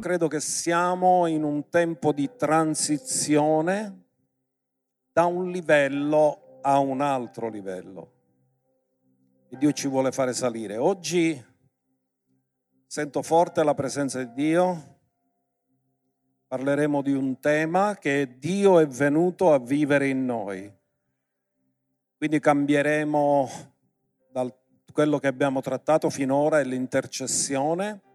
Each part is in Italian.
credo che siamo in un tempo di transizione da un livello a un altro livello. E Dio ci vuole fare salire. Oggi sento forte la presenza di Dio. Parleremo di un tema che Dio è venuto a vivere in noi. Quindi cambieremo da quello che abbiamo trattato finora è l'intercessione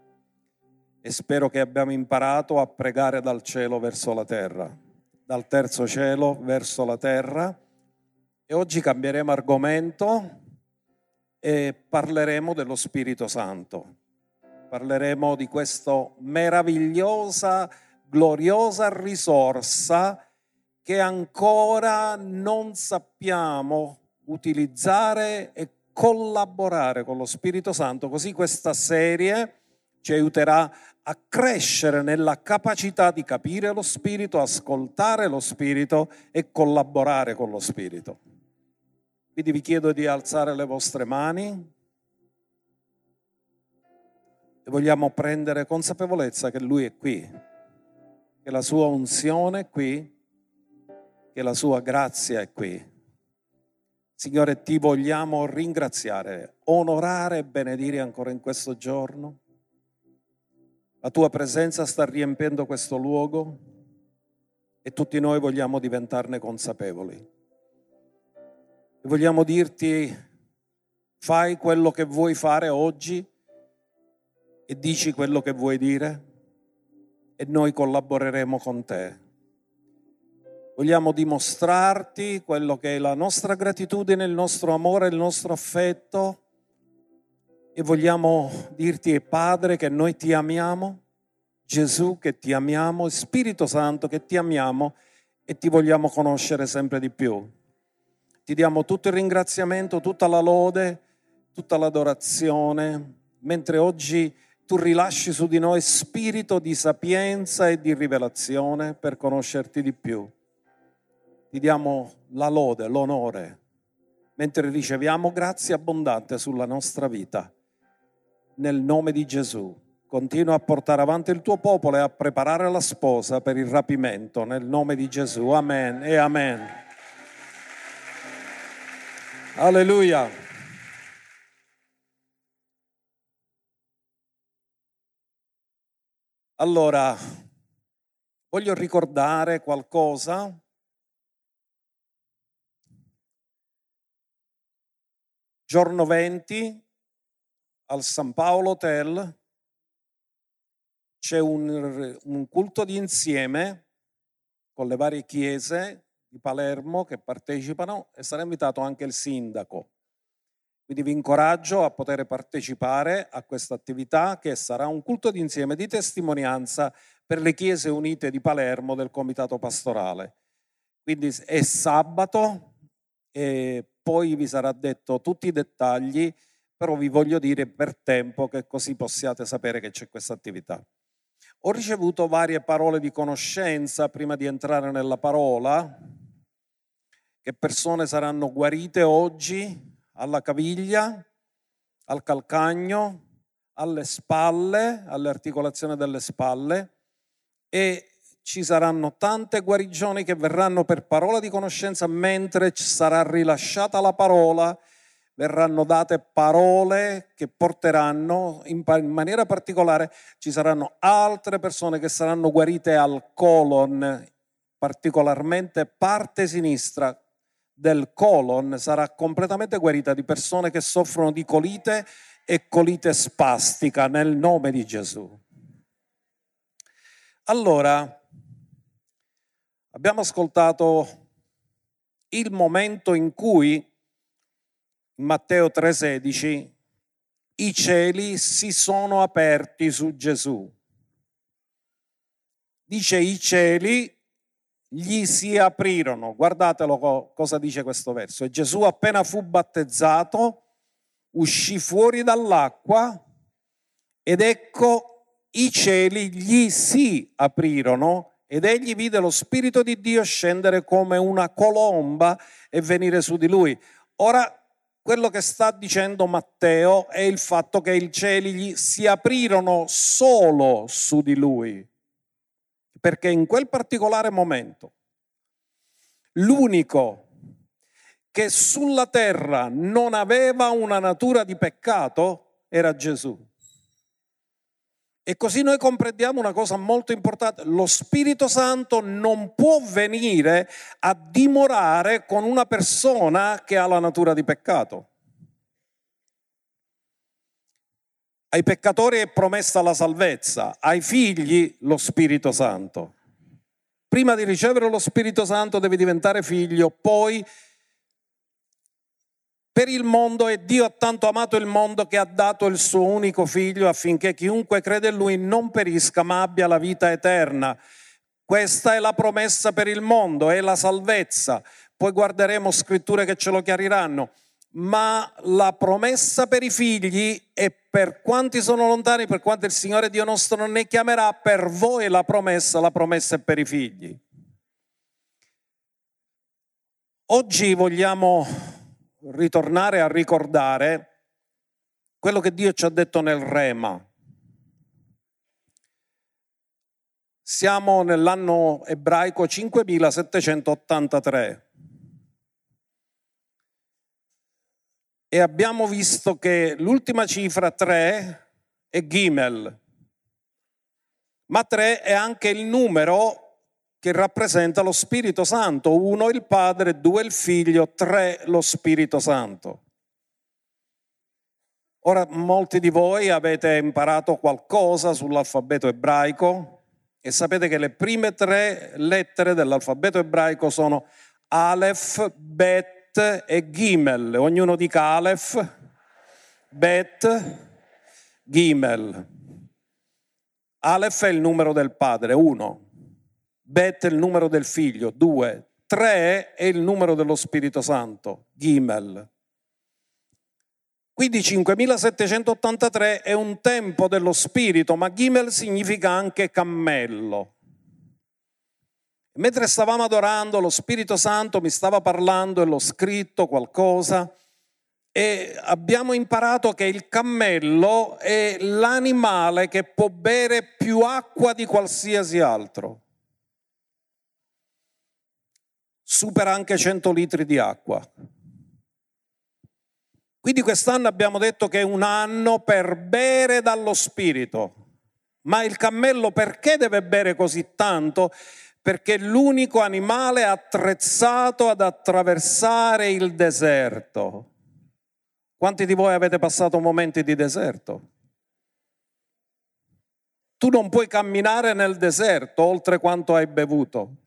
e spero che abbiamo imparato a pregare dal cielo verso la terra, dal terzo cielo verso la terra. E oggi cambieremo argomento e parleremo dello Spirito Santo. Parleremo di questa meravigliosa, gloriosa risorsa che ancora non sappiamo utilizzare e collaborare con lo Spirito Santo. Così questa serie ci aiuterà a crescere nella capacità di capire lo Spirito, ascoltare lo Spirito e collaborare con lo Spirito. Quindi vi chiedo di alzare le vostre mani e vogliamo prendere consapevolezza che Lui è qui, che la sua unzione è qui, che la sua grazia è qui. Signore, ti vogliamo ringraziare, onorare e benedire ancora in questo giorno la tua presenza sta riempiendo questo luogo e tutti noi vogliamo diventarne consapevoli. E vogliamo dirti, fai quello che vuoi fare oggi e dici quello che vuoi dire e noi collaboreremo con te. Vogliamo dimostrarti quello che è la nostra gratitudine, il nostro amore, il nostro affetto e vogliamo dirti, Padre, che noi ti amiamo, Gesù che ti amiamo, Spirito Santo che ti amiamo e ti vogliamo conoscere sempre di più. Ti diamo tutto il ringraziamento, tutta la lode, tutta l'adorazione, mentre oggi tu rilasci su di noi spirito di sapienza e di rivelazione per conoscerti di più. Ti diamo la lode, l'onore, mentre riceviamo grazie abbondante sulla nostra vita nel nome di Gesù. Continua a portare avanti il tuo popolo e a preparare la sposa per il rapimento nel nome di Gesù. Amen e amen. Alleluia. Allora, voglio ricordare qualcosa. Giorno 20 al San Paolo Hotel c'è un, un culto di insieme con le varie chiese di Palermo che partecipano e sarà invitato anche il sindaco. Quindi vi incoraggio a poter partecipare a questa attività che sarà un culto di insieme di testimonianza per le chiese unite di Palermo del comitato pastorale. Quindi è sabato e poi vi sarà detto tutti i dettagli però vi voglio dire per tempo che così possiate sapere che c'è questa attività. Ho ricevuto varie parole di conoscenza prima di entrare nella parola, che persone saranno guarite oggi alla caviglia, al calcagno, alle spalle, alle articolazioni delle spalle e ci saranno tante guarigioni che verranno per parola di conoscenza mentre sarà rilasciata la parola verranno date parole che porteranno, in, maniera particolare ci saranno altre persone che saranno guarite al colon, particolarmente parte sinistra del colon sarà completamente guarita di persone che soffrono di colite e colite spastica nel nome di Gesù. Allora, abbiamo ascoltato il momento in cui Matteo 3:16, i cieli si sono aperti su Gesù. Dice i cieli gli si aprirono. Guardatelo cosa dice questo verso. E Gesù appena fu battezzato uscì fuori dall'acqua ed ecco i cieli gli si aprirono ed egli vide lo Spirito di Dio scendere come una colomba e venire su di lui. Ora quello che sta dicendo Matteo è il fatto che i cieli si aprirono solo su di lui, perché in quel particolare momento l'unico che sulla terra non aveva una natura di peccato era Gesù. E così noi comprendiamo una cosa molto importante, lo Spirito Santo non può venire a dimorare con una persona che ha la natura di peccato. Ai peccatori è promessa la salvezza, ai figli lo Spirito Santo. Prima di ricevere lo Spirito Santo devi diventare figlio, poi per il mondo e Dio ha tanto amato il mondo che ha dato il suo unico figlio affinché chiunque crede in lui non perisca ma abbia la vita eterna. Questa è la promessa per il mondo, è la salvezza. Poi guarderemo scritture che ce lo chiariranno. Ma la promessa per i figli e per quanti sono lontani, per quanto il Signore Dio nostro non ne chiamerà, per voi la promessa, la promessa è per i figli. Oggi vogliamo ritornare a ricordare quello che Dio ci ha detto nel Rema. Siamo nell'anno ebraico 5783 e abbiamo visto che l'ultima cifra 3 è Gimel, ma 3 è anche il numero che rappresenta lo Spirito Santo, uno il Padre, due il Figlio, tre lo Spirito Santo. Ora molti di voi avete imparato qualcosa sull'alfabeto ebraico e sapete che le prime tre lettere dell'alfabeto ebraico sono Aleph, Bet e Gimel. Ognuno dica Aleph, Bet, Gimel. Aleph è il numero del padre, uno. Bet è il numero del figlio, due. Tre è il numero dello Spirito Santo, Gimel. Quindi 5783 è un tempo dello Spirito, ma Gimel significa anche cammello. Mentre stavamo adorando, lo Spirito Santo mi stava parlando e l'ho scritto qualcosa e abbiamo imparato che il cammello è l'animale che può bere più acqua di qualsiasi altro. Supera anche 100 litri di acqua. Quindi quest'anno abbiamo detto che è un anno per bere dallo Spirito. Ma il cammello perché deve bere così tanto? Perché è l'unico animale attrezzato ad attraversare il deserto. Quanti di voi avete passato momenti di deserto? Tu non puoi camminare nel deserto oltre quanto hai bevuto.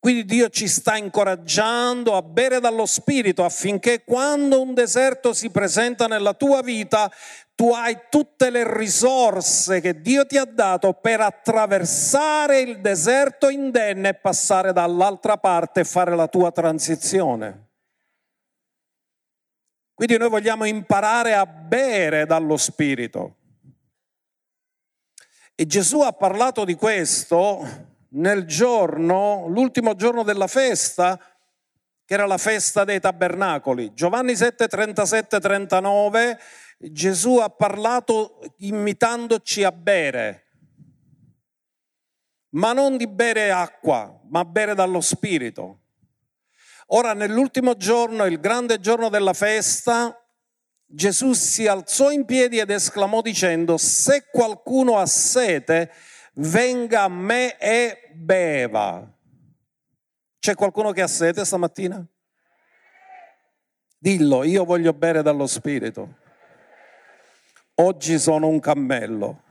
Quindi Dio ci sta incoraggiando a bere dallo Spirito affinché quando un deserto si presenta nella tua vita, tu hai tutte le risorse che Dio ti ha dato per attraversare il deserto indenne e passare dall'altra parte e fare la tua transizione. Quindi noi vogliamo imparare a bere dallo Spirito. E Gesù ha parlato di questo nel giorno, l'ultimo giorno della festa, che era la festa dei tabernacoli. Giovanni 7, 37, 39, Gesù ha parlato imitandoci a bere, ma non di bere acqua, ma bere dallo Spirito. Ora, nell'ultimo giorno, il grande giorno della festa, Gesù si alzò in piedi ed esclamò dicendo, se qualcuno ha sete, venga a me e beva. C'è qualcuno che ha sete stamattina? Dillo, io voglio bere dallo Spirito. Oggi sono un cammello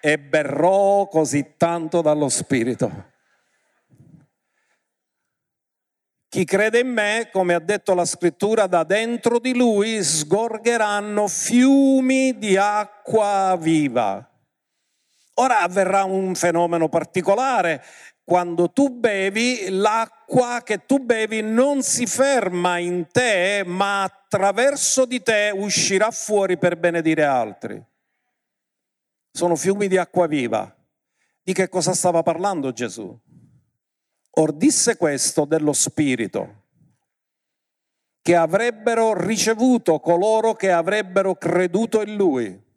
e berrò così tanto dallo Spirito. Chi crede in me, come ha detto la scrittura, da dentro di lui sgorgeranno fiumi di acqua viva. Ora avverrà un fenomeno particolare. Quando tu bevi, l'acqua che tu bevi non si ferma in te, ma attraverso di te uscirà fuori per benedire altri. Sono fiumi di acqua viva. Di che cosa stava parlando Gesù? Or disse questo dello Spirito. che avrebbero ricevuto coloro che avrebbero creduto in lui.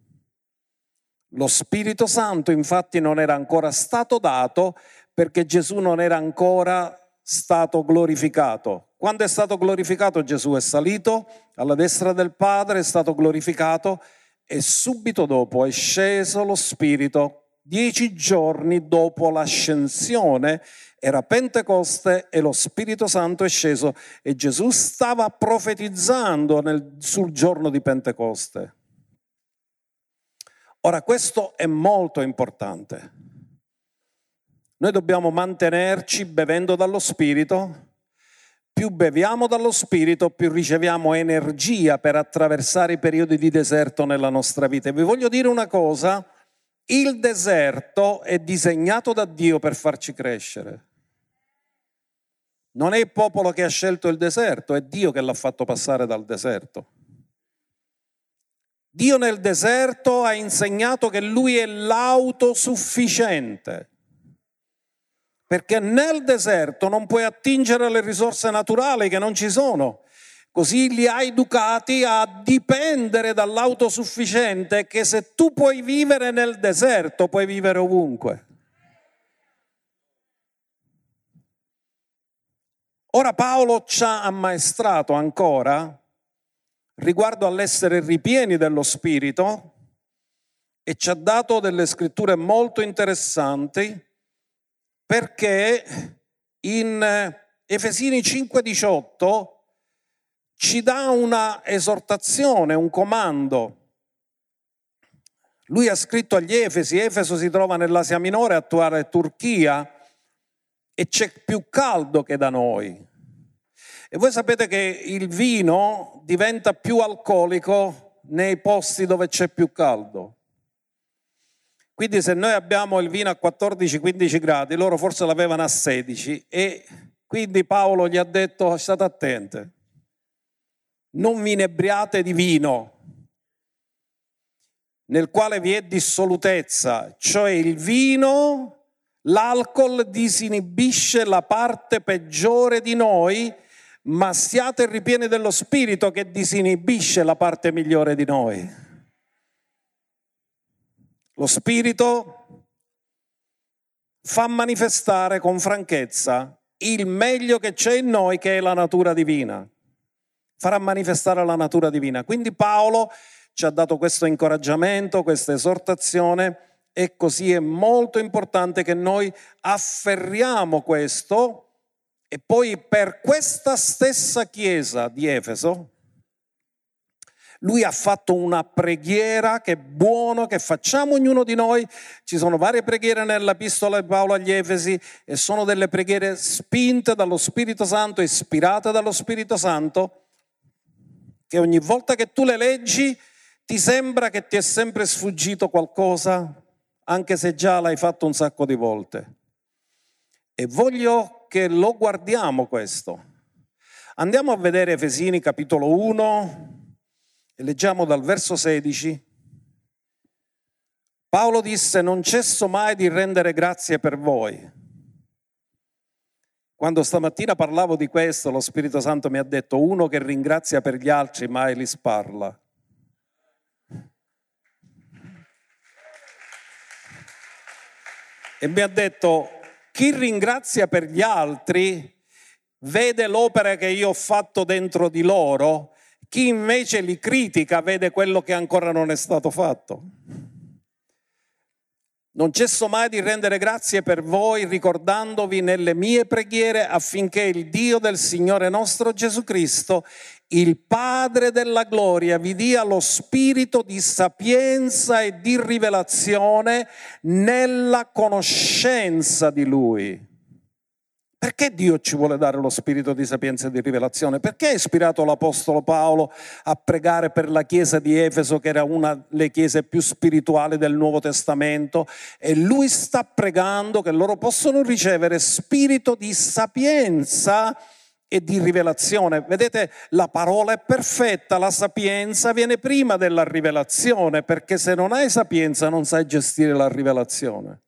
Lo Spirito Santo infatti non era ancora stato dato perché Gesù non era ancora stato glorificato. Quando è stato glorificato Gesù è salito alla destra del Padre, è stato glorificato e subito dopo è sceso lo Spirito. Dieci giorni dopo l'ascensione era Pentecoste e lo Spirito Santo è sceso e Gesù stava profetizzando nel, sul giorno di Pentecoste. Ora questo è molto importante. Noi dobbiamo mantenerci bevendo dallo Spirito. Più beviamo dallo Spirito, più riceviamo energia per attraversare i periodi di deserto nella nostra vita. E vi voglio dire una cosa, il deserto è disegnato da Dio per farci crescere. Non è il popolo che ha scelto il deserto, è Dio che l'ha fatto passare dal deserto. Dio nel deserto ha insegnato che lui è l'autosufficiente perché nel deserto non puoi attingere alle risorse naturali che non ci sono. Così li hai educati a dipendere dall'autosufficiente che se tu puoi vivere nel deserto puoi vivere ovunque. Ora Paolo ci ha ammaestrato ancora riguardo all'essere ripieni dello Spirito e ci ha dato delle scritture molto interessanti perché in Efesini 5:18 ci dà una esortazione, un comando. Lui ha scritto agli Efesi, Efeso si trova nell'Asia Minore, attuale Turchia, e c'è più caldo che da noi. E voi sapete che il vino diventa più alcolico nei posti dove c'è più caldo. Quindi se noi abbiamo il vino a 14-15 gradi, loro forse l'avevano a 16 e quindi Paolo gli ha detto state attenti, non vi inebriate di vino nel quale vi è dissolutezza, cioè il vino, l'alcol disinibisce la parte peggiore di noi, ma siate ripieni dello spirito che disinibisce la parte migliore di noi. Lo Spirito fa manifestare con franchezza il meglio che c'è in noi, che è la natura divina. Farà manifestare la natura divina. Quindi Paolo ci ha dato questo incoraggiamento, questa esortazione e così è molto importante che noi afferriamo questo e poi per questa stessa chiesa di Efeso, lui ha fatto una preghiera che è buono, che facciamo ognuno di noi. Ci sono varie preghiere nella pistola di Paolo agli Efesi e sono delle preghiere spinte dallo Spirito Santo, ispirate dallo Spirito Santo, che ogni volta che tu le leggi ti sembra che ti è sempre sfuggito qualcosa, anche se già l'hai fatto un sacco di volte. E voglio che lo guardiamo questo. Andiamo a vedere Efesini capitolo 1, e leggiamo dal verso 16. Paolo disse, non cesso mai di rendere grazie per voi. Quando stamattina parlavo di questo, lo Spirito Santo mi ha detto, uno che ringrazia per gli altri mai li sparla. E mi ha detto, chi ringrazia per gli altri vede l'opera che io ho fatto dentro di loro chi invece li critica vede quello che ancora non è stato fatto. Non cesso mai di rendere grazie per voi ricordandovi nelle mie preghiere affinché il Dio del Signore nostro Gesù Cristo, il Padre della gloria, vi dia lo spirito di sapienza e di rivelazione nella conoscenza di Lui perché Dio ci vuole dare lo spirito di sapienza e di rivelazione? Perché ha ispirato l'Apostolo Paolo a pregare per la chiesa di Efeso, che era una delle chiese più spirituali del Nuovo Testamento, e lui sta pregando che loro possano ricevere spirito di sapienza e di rivelazione. Vedete, la parola è perfetta, la sapienza viene prima della rivelazione, perché se non hai sapienza non sai gestire la rivelazione.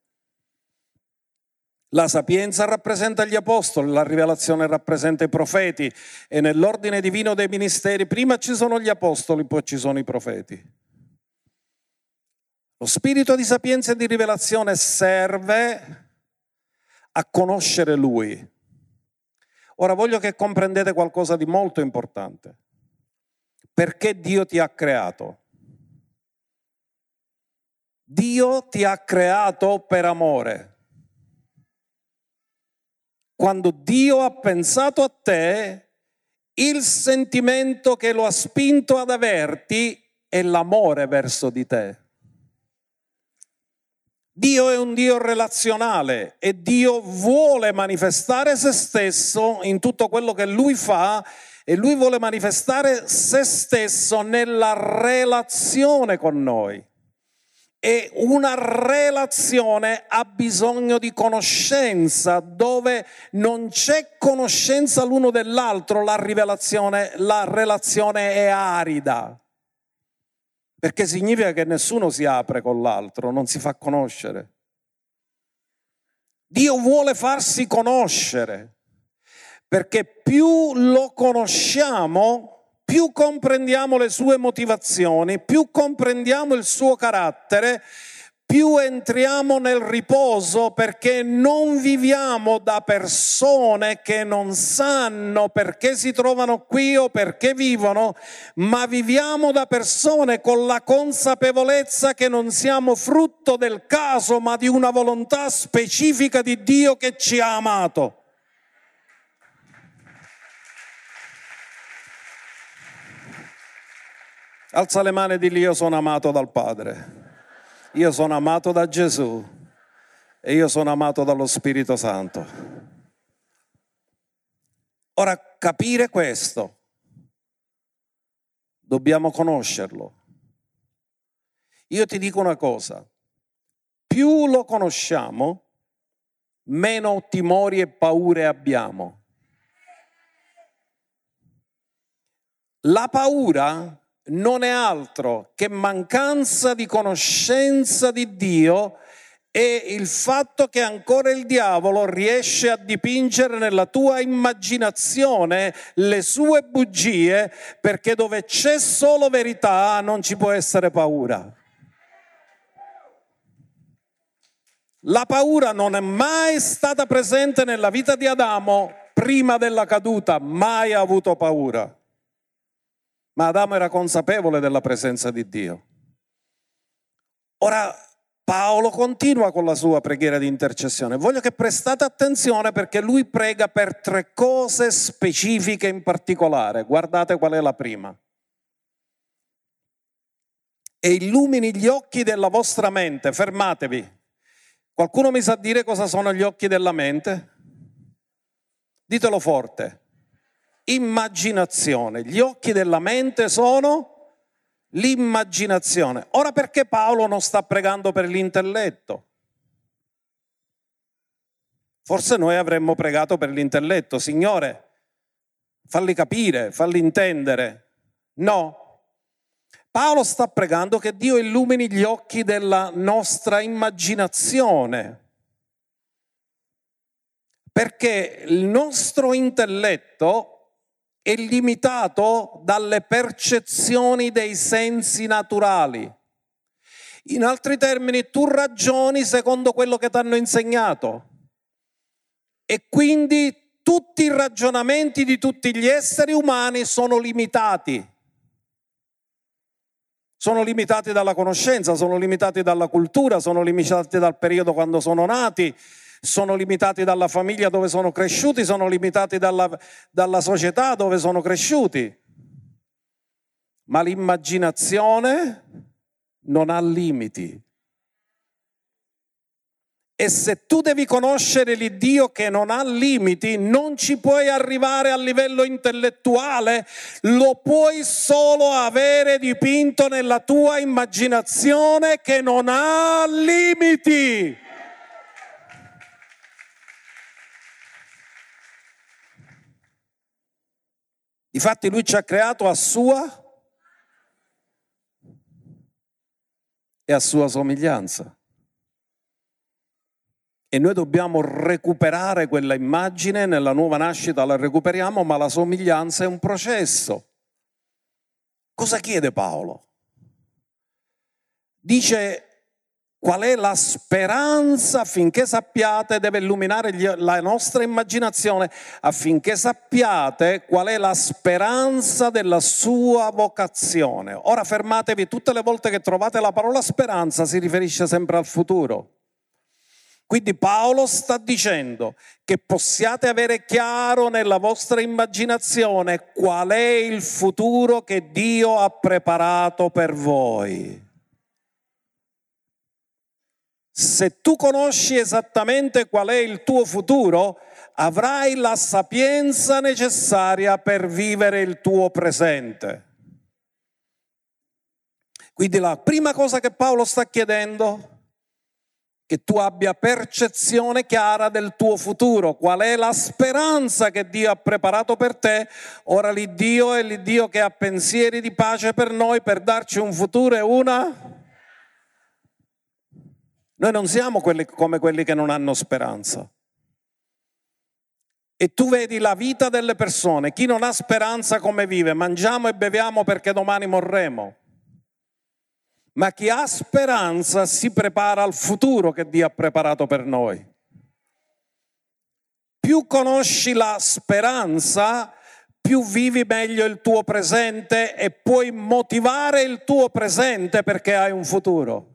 La sapienza rappresenta gli apostoli, la rivelazione rappresenta i profeti e nell'ordine divino dei ministeri prima ci sono gli apostoli, poi ci sono i profeti. Lo spirito di sapienza e di rivelazione serve a conoscere Lui. Ora voglio che comprendete qualcosa di molto importante. Perché Dio ti ha creato? Dio ti ha creato per amore quando Dio ha pensato a te, il sentimento che lo ha spinto ad averti è l'amore verso di te. Dio è un Dio relazionale e Dio vuole manifestare se stesso in tutto quello che Lui fa e Lui vuole manifestare se stesso nella relazione con noi e una relazione ha bisogno di conoscenza, dove non c'è conoscenza l'uno dell'altro, la la relazione è arida. Perché significa che nessuno si apre con l'altro, non si fa conoscere. Dio vuole farsi conoscere, perché più lo conosciamo, più comprendiamo le sue motivazioni, più comprendiamo il suo carattere, più entriamo nel riposo perché non viviamo da persone che non sanno perché si trovano qui o perché vivono, ma viviamo da persone con la consapevolezza che non siamo frutto del caso, ma di una volontà specifica di Dio che ci ha amato. Alza le mani di lì io sono amato dal Padre. Io sono amato da Gesù e io sono amato dallo Spirito Santo. Ora, capire questo, dobbiamo conoscerlo. Io ti dico una cosa, più lo conosciamo, meno timori e paure abbiamo. La paura non è altro che mancanza di conoscenza di Dio e il fatto che ancora il diavolo riesce a dipingere nella tua immaginazione le sue bugie perché dove c'è solo verità non ci può essere paura. La paura non è mai stata presente nella vita di Adamo prima della caduta, mai ha avuto paura. Ma Adamo era consapevole della presenza di Dio. Ora Paolo continua con la sua preghiera di intercessione. Voglio che prestate attenzione perché lui prega per tre cose specifiche in particolare. Guardate qual è la prima. E illumini gli occhi della vostra mente. Fermatevi. Qualcuno mi sa dire cosa sono gli occhi della mente? Ditelo forte immaginazione. Gli occhi della mente sono l'immaginazione. Ora perché Paolo non sta pregando per l'intelletto? Forse noi avremmo pregato per l'intelletto, Signore, falli capire, falli intendere. No. Paolo sta pregando che Dio illumini gli occhi della nostra immaginazione. Perché il nostro intelletto è limitato dalle percezioni dei sensi naturali. In altri termini, tu ragioni secondo quello che ti hanno insegnato e quindi tutti i ragionamenti di tutti gli esseri umani sono limitati. Sono limitati dalla conoscenza, sono limitati dalla cultura, sono limitati dal periodo quando sono nati, sono limitati dalla famiglia dove sono cresciuti, sono limitati dalla, dalla società dove sono cresciuti. Ma l'immaginazione non ha limiti. E se tu devi conoscere l'Iddio che non ha limiti, non ci puoi arrivare a livello intellettuale, lo puoi solo avere dipinto nella tua immaginazione che non ha limiti. Infatti lui ci ha creato a sua e a sua somiglianza. e noi dobbiamo recuperare quella immagine, nella nuova nascita la recuperiamo, ma la somiglianza è un processo. Cosa chiede Paolo? Dice qual è la speranza affinché sappiate, deve illuminare la nostra immaginazione, affinché sappiate qual è la speranza della sua vocazione. Ora fermatevi, tutte le volte che trovate la parola speranza si riferisce sempre al futuro. Quindi Paolo sta dicendo che possiate avere chiaro nella vostra immaginazione qual è il futuro che Dio ha preparato per voi. Se tu conosci esattamente qual è il tuo futuro, avrai la sapienza necessaria per vivere il tuo presente. Quindi la prima cosa che Paolo sta chiedendo che tu abbia percezione chiara del tuo futuro, qual è la speranza che Dio ha preparato per te. Ora l'Iddio è l'Iddio che ha pensieri di pace per noi, per darci un futuro e una... Noi non siamo quelli, come quelli che non hanno speranza. E tu vedi la vita delle persone, chi non ha speranza come vive, mangiamo e beviamo perché domani morremo ma chi ha speranza si prepara al futuro che Dio ha preparato per noi. Più conosci la speranza, più vivi meglio il tuo presente e puoi motivare il tuo presente perché hai un futuro.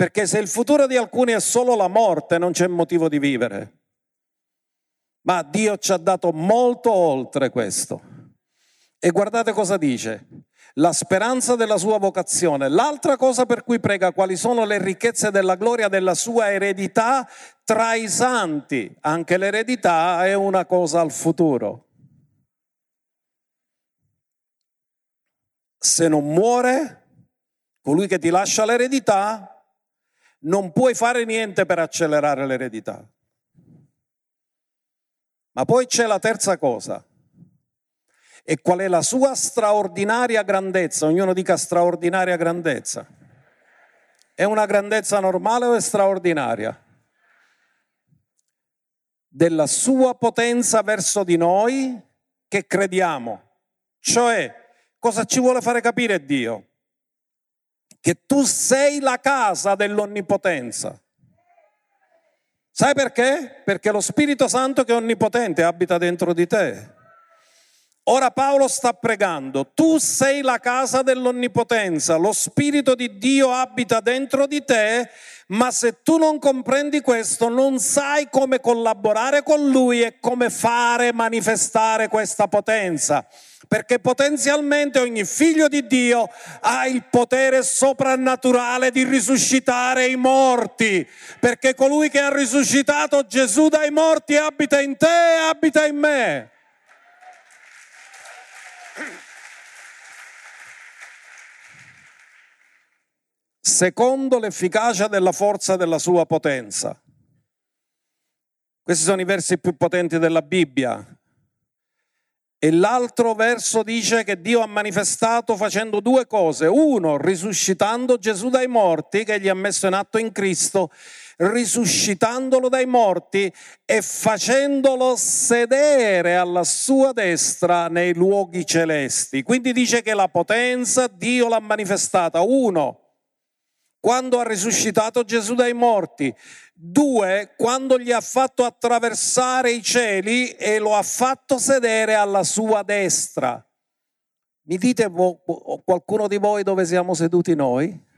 Perché se il futuro di alcuni è solo la morte, non c'è motivo di vivere. Ma Dio ci ha dato molto oltre questo. E guardate cosa dice la speranza della sua vocazione. L'altra cosa per cui prega, quali sono le ricchezze della gloria della sua eredità tra i santi. Anche l'eredità è una cosa al futuro. Se non muore colui che ti lascia l'eredità, non puoi fare niente per accelerare l'eredità. Ma poi c'è la terza cosa e qual è la sua straordinaria grandezza. Ognuno dica straordinaria grandezza. È una grandezza normale o è straordinaria? Della sua potenza verso di noi che crediamo. Cioè, cosa ci vuole fare capire Dio? Che tu sei la casa dell'onnipotenza. Sai perché? Perché lo Spirito Santo che è onnipotente abita dentro di te. Ora Paolo sta pregando, tu sei la casa dell'onnipotenza, lo Spirito di Dio abita dentro di te, ma se tu non comprendi questo non sai come collaborare con Lui e come fare manifestare questa potenza. Perché potenzialmente ogni figlio di Dio ha il potere soprannaturale di risuscitare i morti. Perché colui che ha risuscitato Gesù dai morti abita in te e abita in me. Secondo l'efficacia della forza della sua potenza. Questi sono i versi più potenti della Bibbia. E l'altro verso dice che Dio ha manifestato facendo due cose. Uno, risuscitando Gesù dai morti, che gli ha messo in atto in Cristo, risuscitandolo dai morti e facendolo sedere alla sua destra nei luoghi celesti. Quindi dice che la potenza Dio l'ha manifestata. Uno, quando ha risuscitato Gesù dai morti. Due, quando gli ha fatto attraversare i cieli e lo ha fatto sedere alla sua destra. Mi dite qualcuno di voi dove siamo seduti noi?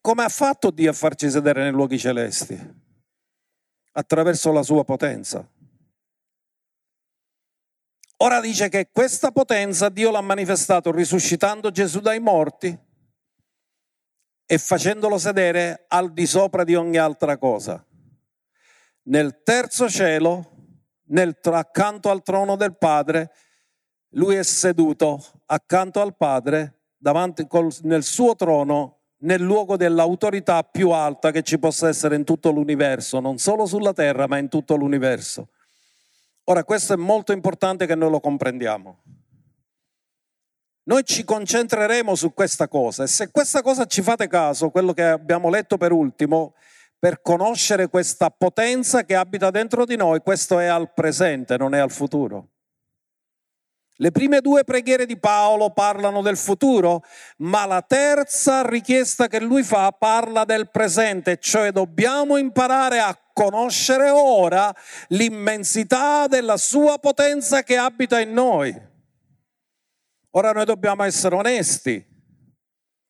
Come ha fatto Dio a farci sedere nei luoghi celesti? Attraverso la sua potenza. Ora dice che questa potenza Dio l'ha manifestato risuscitando Gesù dai morti e facendolo sedere al di sopra di ogni altra cosa. Nel terzo cielo, nel, accanto al trono del Padre, lui è seduto accanto al Padre, davanti, col, nel suo trono, nel luogo dell'autorità più alta che ci possa essere in tutto l'universo, non solo sulla terra, ma in tutto l'universo. Ora, questo è molto importante che noi lo comprendiamo. Noi ci concentreremo su questa cosa e se questa cosa ci fate caso, quello che abbiamo letto per ultimo, per conoscere questa potenza che abita dentro di noi. Questo è al presente, non è al futuro. Le prime due preghiere di Paolo parlano del futuro, ma la terza richiesta che lui fa parla del presente, cioè dobbiamo imparare a conoscere ora l'immensità della sua potenza che abita in noi. Ora noi dobbiamo essere onesti.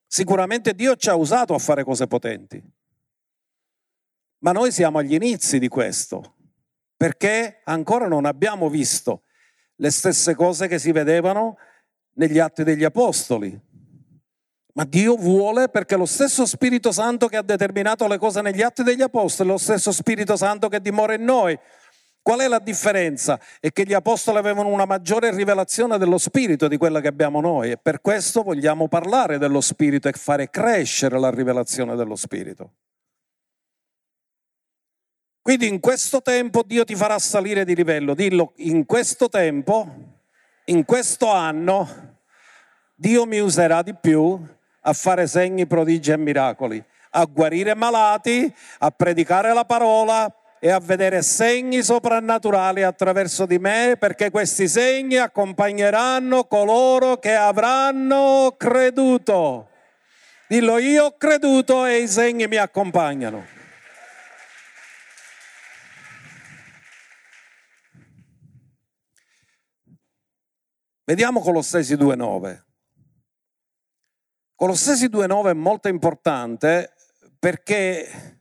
Sicuramente Dio ci ha usato a fare cose potenti, ma noi siamo agli inizi di questo, perché ancora non abbiamo visto le stesse cose che si vedevano negli atti degli apostoli. Ma Dio vuole perché lo stesso Spirito Santo che ha determinato le cose negli atti degli apostoli, lo stesso Spirito Santo che dimora in noi. Qual è la differenza? È che gli apostoli avevano una maggiore rivelazione dello Spirito di quella che abbiamo noi e per questo vogliamo parlare dello Spirito e fare crescere la rivelazione dello Spirito. Quindi in questo tempo Dio ti farà salire di livello. Dillo, in questo tempo, in questo anno, Dio mi userà di più a fare segni, prodigi e miracoli, a guarire malati, a predicare la parola e a vedere segni soprannaturali attraverso di me, perché questi segni accompagneranno coloro che avranno creduto. Dillo, io ho creduto e i segni mi accompagnano. Vediamo Colossesi 2.9. Colossesi 2.9 è molto importante perché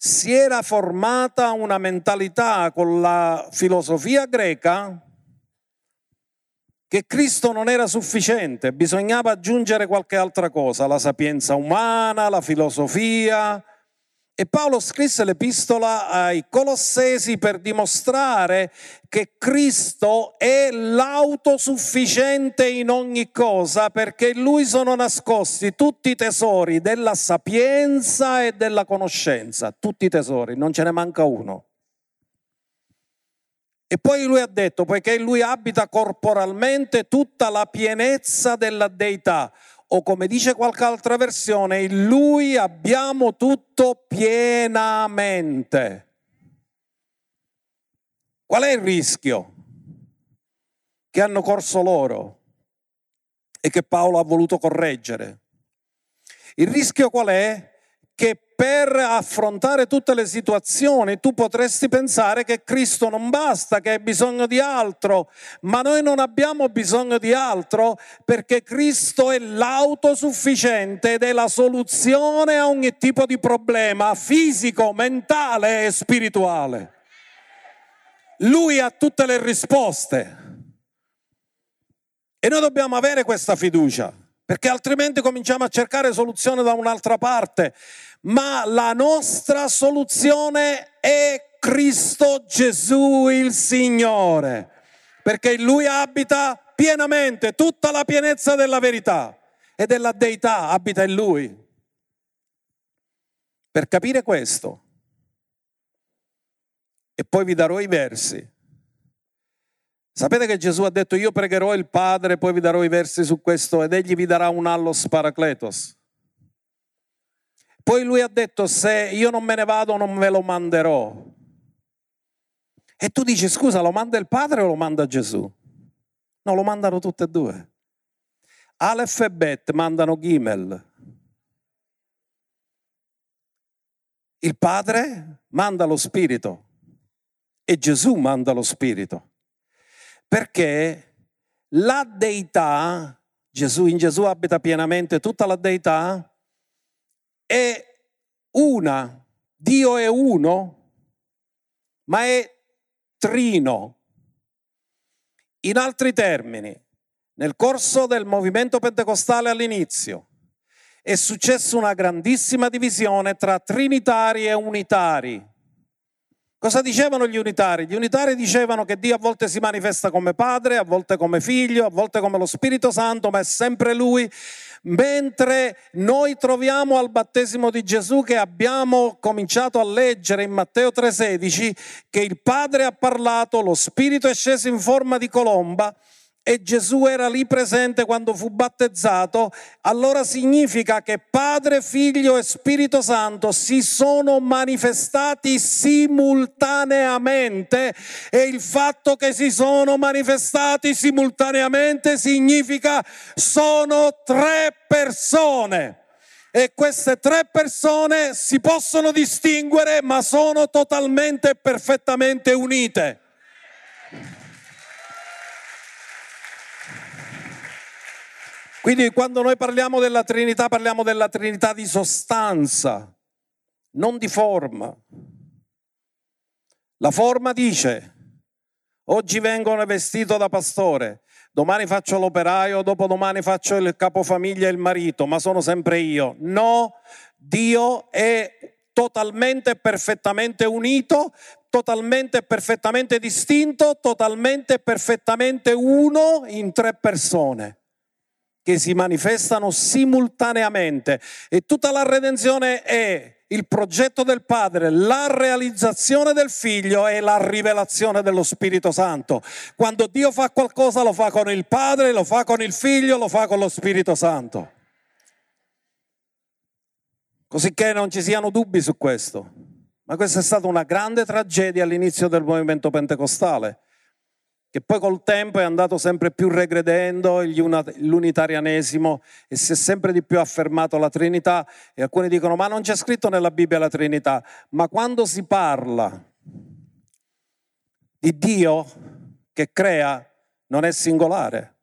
si era formata una mentalità con la filosofia greca che Cristo non era sufficiente, bisognava aggiungere qualche altra cosa, la sapienza umana, la filosofia, e Paolo scrisse l'epistola ai Colossesi per dimostrare che Cristo è l'autosufficiente in ogni cosa perché in lui sono nascosti tutti i tesori della sapienza e della conoscenza, tutti i tesori, non ce ne manca uno. E poi lui ha detto, poiché lui abita corporalmente tutta la pienezza della deità, o come dice qualche altra versione, in lui abbiamo tutto pienamente. Qual è il rischio che hanno corso loro e che Paolo ha voluto correggere? Il rischio qual è? Che per affrontare tutte le situazioni tu potresti pensare che Cristo non basta, che hai bisogno di altro, ma noi non abbiamo bisogno di altro perché Cristo è l'autosufficiente ed è la soluzione a ogni tipo di problema fisico, mentale e spirituale. Lui ha tutte le risposte. E noi dobbiamo avere questa fiducia perché altrimenti cominciamo a cercare soluzione da un'altra parte ma la nostra soluzione è Cristo Gesù il Signore, perché in Lui abita pienamente tutta la pienezza della verità e della deità abita in Lui. Per capire questo, e poi vi darò i versi. Sapete che Gesù ha detto io pregherò il Padre, poi vi darò i versi su questo ed egli vi darà un allo sparacletos. Poi lui ha detto, se io non me ne vado non ve lo manderò. E tu dici, scusa, lo manda il padre o lo manda Gesù? No, lo mandano tutte e due. Aleph e Bet mandano Gimel. Il padre manda lo spirito e Gesù manda lo spirito. Perché la deità, Gesù, in Gesù abita pienamente tutta la deità, è una, Dio è uno, ma è trino. In altri termini, nel corso del movimento pentecostale all'inizio è successa una grandissima divisione tra trinitari e unitari. Cosa dicevano gli unitari? Gli unitari dicevano che Dio a volte si manifesta come Padre, a volte come Figlio, a volte come lo Spirito Santo, ma è sempre Lui mentre noi troviamo al battesimo di Gesù che abbiamo cominciato a leggere in Matteo 3:16 che il Padre ha parlato, lo Spirito è sceso in forma di colomba e Gesù era lì presente quando fu battezzato, allora significa che Padre, Figlio e Spirito Santo si sono manifestati simultaneamente. E il fatto che si sono manifestati simultaneamente significa sono tre persone. E queste tre persone si possono distinguere ma sono totalmente e perfettamente unite. Quindi quando noi parliamo della Trinità parliamo della Trinità di sostanza, non di forma. La forma dice, oggi vengono vestito da pastore, domani faccio l'operaio, dopodomani faccio il capofamiglia e il marito, ma sono sempre io. No, Dio è totalmente e perfettamente unito, totalmente e perfettamente distinto, totalmente e perfettamente uno in tre persone che si manifestano simultaneamente e tutta la redenzione è il progetto del Padre, la realizzazione del Figlio e la rivelazione dello Spirito Santo. Quando Dio fa qualcosa lo fa con il Padre, lo fa con il Figlio, lo fa con lo Spirito Santo. Così che non ci siano dubbi su questo. Ma questa è stata una grande tragedia all'inizio del movimento pentecostale che poi col tempo è andato sempre più regredendo l'unitarianesimo e si è sempre di più affermato la Trinità e alcuni dicono ma non c'è scritto nella Bibbia la Trinità, ma quando si parla di Dio che crea non è singolare,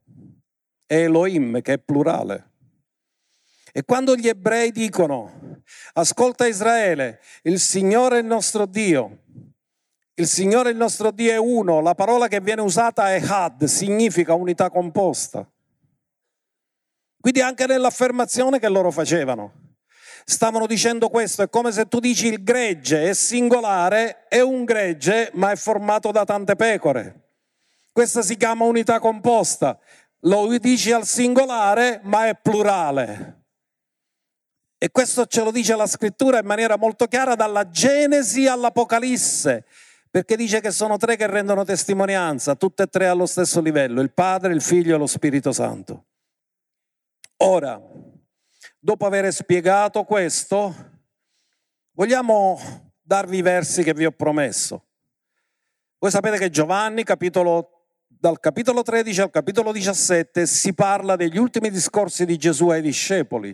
è Elohim che è plurale. E quando gli ebrei dicono ascolta Israele, il Signore è il nostro Dio, il Signore il nostro Dio è uno, la parola che viene usata è had, significa unità composta. Quindi anche nell'affermazione che loro facevano, stavano dicendo questo, è come se tu dici il gregge è singolare, è un gregge ma è formato da tante pecore. Questa si chiama unità composta, lo dici al singolare ma è plurale. E questo ce lo dice la scrittura in maniera molto chiara dalla Genesi all'Apocalisse perché dice che sono tre che rendono testimonianza, tutte e tre allo stesso livello, il Padre, il Figlio e lo Spirito Santo. Ora, dopo aver spiegato questo, vogliamo darvi i versi che vi ho promesso. Voi sapete che Giovanni, capitolo, dal capitolo 13 al capitolo 17, si parla degli ultimi discorsi di Gesù ai discepoli.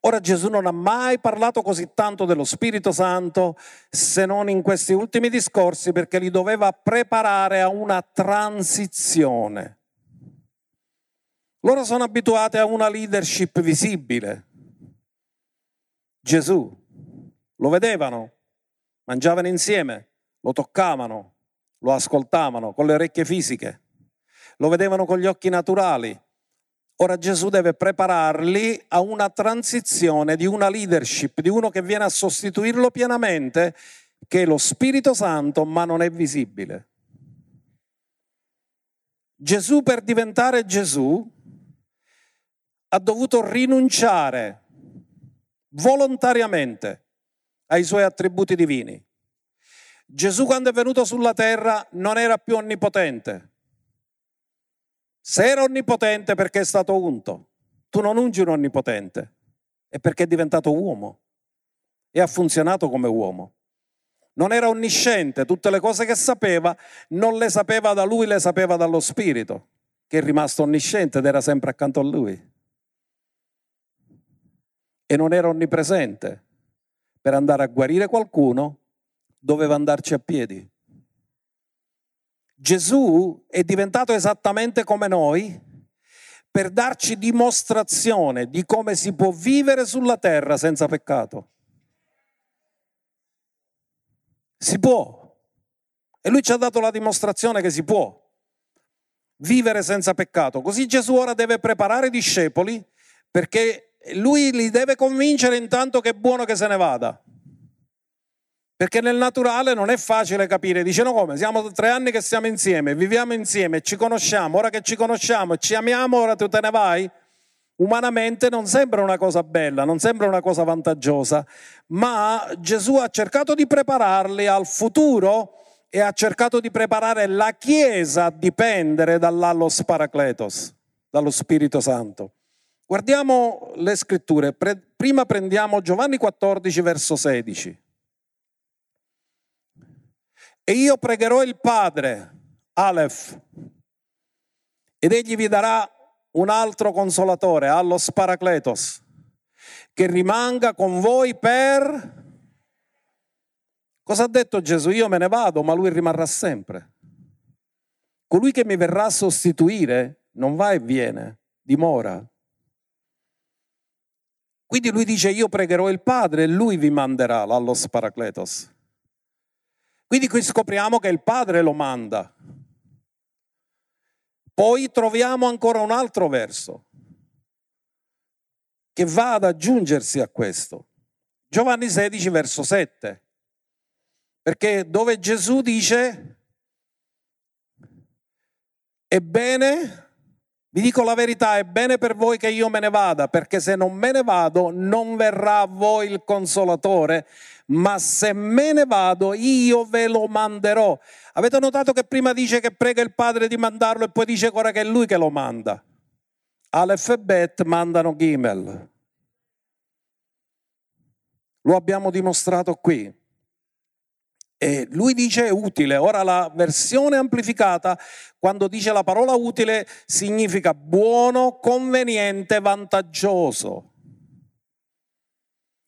Ora Gesù non ha mai parlato così tanto dello Spirito Santo se non in questi ultimi discorsi perché li doveva preparare a una transizione. Loro sono abituati a una leadership visibile. Gesù lo vedevano, mangiavano insieme, lo toccavano, lo ascoltavano con le orecchie fisiche, lo vedevano con gli occhi naturali, Ora Gesù deve prepararli a una transizione di una leadership, di uno che viene a sostituirlo pienamente, che è lo Spirito Santo, ma non è visibile. Gesù per diventare Gesù ha dovuto rinunciare volontariamente ai suoi attributi divini. Gesù quando è venuto sulla terra non era più onnipotente, se era onnipotente perché è stato unto, tu non ungi un onnipotente, è perché è diventato uomo e ha funzionato come uomo. Non era onnisciente, tutte le cose che sapeva non le sapeva da lui, le sapeva dallo Spirito, che è rimasto onnisciente ed era sempre accanto a lui. E non era onnipresente. Per andare a guarire qualcuno doveva andarci a piedi. Gesù è diventato esattamente come noi per darci dimostrazione di come si può vivere sulla terra senza peccato. Si può. E lui ci ha dato la dimostrazione che si può vivere senza peccato. Così Gesù ora deve preparare i discepoli perché lui li deve convincere intanto che è buono che se ne vada. Perché nel naturale non è facile capire, dice no come, siamo tre anni che stiamo insieme, viviamo insieme, ci conosciamo, ora che ci conosciamo, ci amiamo, ora tu te ne vai? Umanamente non sembra una cosa bella, non sembra una cosa vantaggiosa, ma Gesù ha cercato di prepararli al futuro e ha cercato di preparare la Chiesa a dipendere dall'allos paracletos, dallo Spirito Santo. Guardiamo le scritture. prima prendiamo Giovanni 14, verso 16. E io pregherò il Padre, Aleph, ed egli vi darà un altro consolatore, allos paracletos, che rimanga con voi per... Cosa ha detto Gesù? Io me ne vado, ma lui rimarrà sempre. Colui che mi verrà a sostituire non va e viene, dimora. Quindi lui dice io pregherò il Padre e lui vi manderà l'allos paracletos. Quindi qui scopriamo che il Padre lo manda. Poi troviamo ancora un altro verso che va ad aggiungersi a questo. Giovanni 16, verso 7. Perché dove Gesù dice, ebbene, vi dico la verità, è bene per voi che io me ne vada, perché se non me ne vado non verrà a voi il consolatore, ma se me ne vado io ve lo manderò. Avete notato che prima dice che prega il Padre di mandarlo e poi dice ora che è lui che lo manda? Aleph e Bet mandano Gimel. Lo abbiamo dimostrato qui. E lui dice utile. Ora la versione amplificata, quando dice la parola utile, significa buono, conveniente, vantaggioso.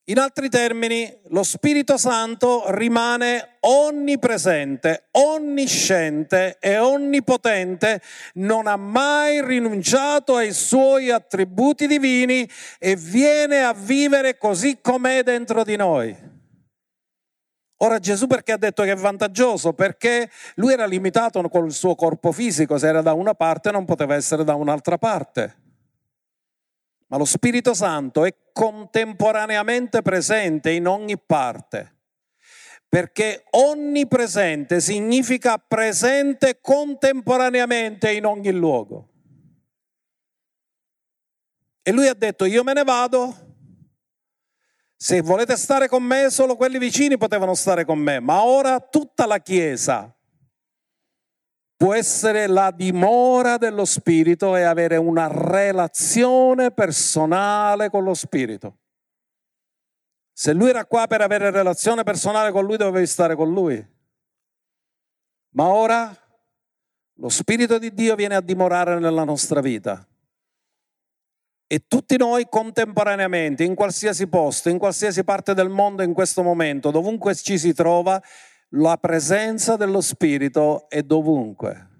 In altri termini, lo Spirito Santo rimane onnipresente, onnisciente e onnipotente, non ha mai rinunciato ai suoi attributi divini e viene a vivere così com'è dentro di noi. Ora Gesù perché ha detto che è vantaggioso? Perché lui era limitato con il suo corpo fisico, se era da una parte non poteva essere da un'altra parte ma lo Spirito Santo è contemporaneamente presente in ogni parte. Perché onnipresente significa presente contemporaneamente in ogni luogo. E lui ha detto, io me ne vado, se volete stare con me, solo quelli vicini potevano stare con me, ma ora tutta la Chiesa può essere la dimora dello Spirito e avere una relazione personale con lo Spirito. Se lui era qua per avere relazione personale con lui, dovevi stare con lui. Ma ora lo Spirito di Dio viene a dimorare nella nostra vita. E tutti noi contemporaneamente, in qualsiasi posto, in qualsiasi parte del mondo in questo momento, dovunque ci si trova, la presenza dello Spirito è dovunque.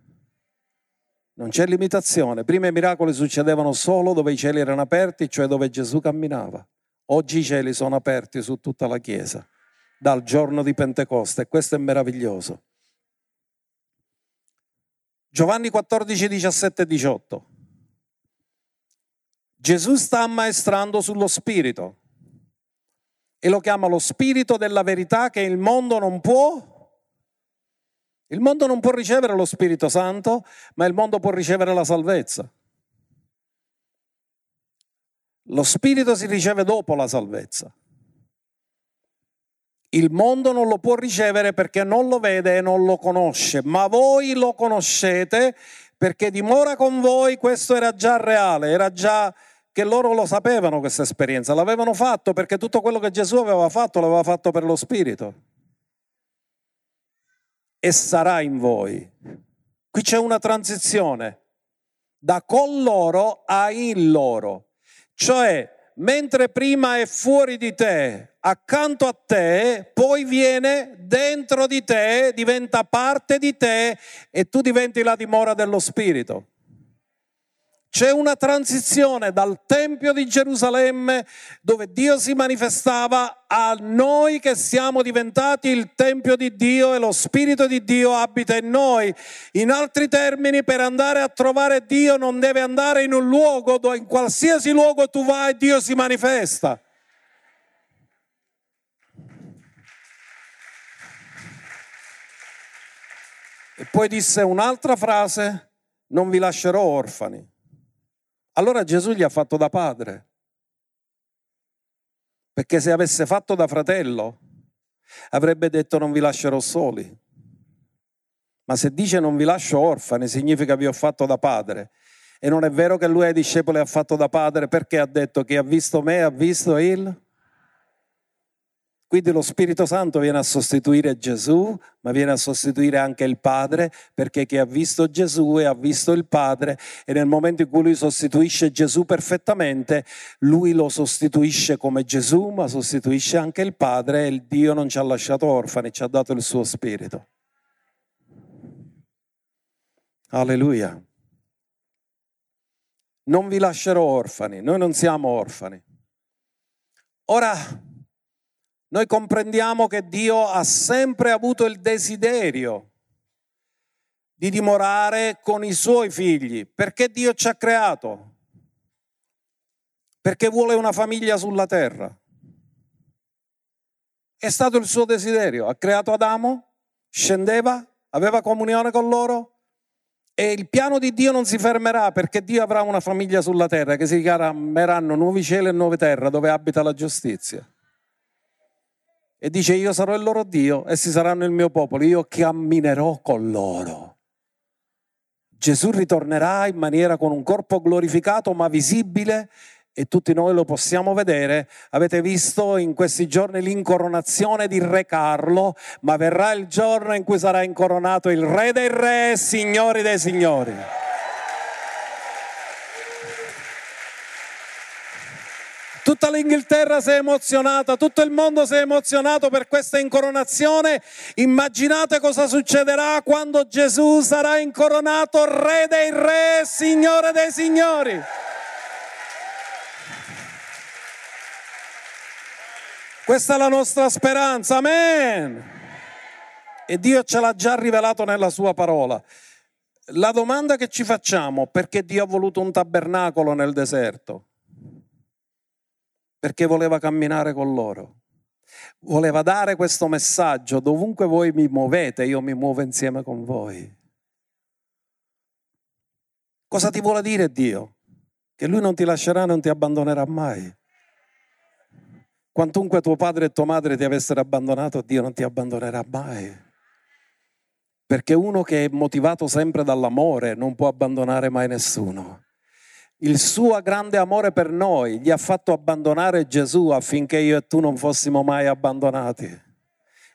Non c'è limitazione. Prima i miracoli succedevano solo dove i cieli erano aperti, cioè dove Gesù camminava. Oggi i cieli sono aperti su tutta la Chiesa, dal giorno di Pentecoste, e questo è meraviglioso. Giovanni 14, 17 e 18. Gesù sta ammaestrando sullo Spirito e lo chiama lo spirito della verità che il mondo non può. Il mondo non può ricevere lo Spirito Santo, ma il mondo può ricevere la salvezza. Lo Spirito si riceve dopo la salvezza. Il mondo non lo può ricevere perché non lo vede e non lo conosce, ma voi lo conoscete perché dimora con voi, questo era già reale, era già che loro lo sapevano questa esperienza, l'avevano fatto perché tutto quello che Gesù aveva fatto l'aveva fatto per lo Spirito. E sarà in voi. Qui c'è una transizione da con loro a in loro. Cioè, mentre prima è fuori di te, accanto a te, poi viene dentro di te, diventa parte di te e tu diventi la dimora dello Spirito. C'è una transizione dal Tempio di Gerusalemme dove Dio si manifestava a noi che siamo diventati il Tempio di Dio e lo Spirito di Dio abita in noi. In altri termini, per andare a trovare Dio non deve andare in un luogo dove in qualsiasi luogo tu vai Dio si manifesta. E poi disse un'altra frase, non vi lascerò orfani. Allora Gesù gli ha fatto da padre. Perché se avesse fatto da fratello, avrebbe detto non vi lascerò soli. Ma se dice non vi lascio orfani, significa vi ho fatto da padre. E non è vero che lui ai discepoli ha fatto da padre perché ha detto chi ha visto me ha visto il quindi lo Spirito Santo viene a sostituire Gesù, ma viene a sostituire anche il Padre, perché chi ha visto Gesù e ha visto il Padre e nel momento in cui lui sostituisce Gesù perfettamente, lui lo sostituisce come Gesù, ma sostituisce anche il Padre e il Dio non ci ha lasciato orfani, ci ha dato il suo Spirito. Alleluia. Non vi lascerò orfani, noi non siamo orfani. Ora, noi comprendiamo che Dio ha sempre avuto il desiderio di dimorare con i suoi figli, perché Dio ci ha creato, perché vuole una famiglia sulla terra. È stato il suo desiderio, ha creato Adamo, scendeva, aveva comunione con loro e il piano di Dio non si fermerà perché Dio avrà una famiglia sulla terra che si chiameranno nuovi cieli e nuove terre dove abita la giustizia e dice io sarò il loro Dio, essi saranno il mio popolo, io camminerò con loro. Gesù ritornerà in maniera con un corpo glorificato ma visibile e tutti noi lo possiamo vedere. Avete visto in questi giorni l'incoronazione di Re Carlo, ma verrà il giorno in cui sarà incoronato il Re dei Re Signori dei Signori. Tutta l'Inghilterra si è emozionata, tutto il mondo si è emozionato per questa incoronazione. Immaginate cosa succederà quando Gesù sarà incoronato Re dei Re, Signore dei Signori. Questa è la nostra speranza, amen. E Dio ce l'ha già rivelato nella sua parola. La domanda che ci facciamo, perché Dio ha voluto un tabernacolo nel deserto? Perché voleva camminare con loro. Voleva dare questo messaggio, dovunque voi mi muovete, io mi muovo insieme con voi. Cosa ti vuole dire Dio? Che Lui non ti lascerà e non ti abbandonerà mai. Quantunque tuo padre e tua madre ti avessero abbandonato, Dio non ti abbandonerà mai. Perché uno che è motivato sempre dall'amore non può abbandonare mai nessuno il suo grande amore per noi gli ha fatto abbandonare Gesù affinché io e tu non fossimo mai abbandonati.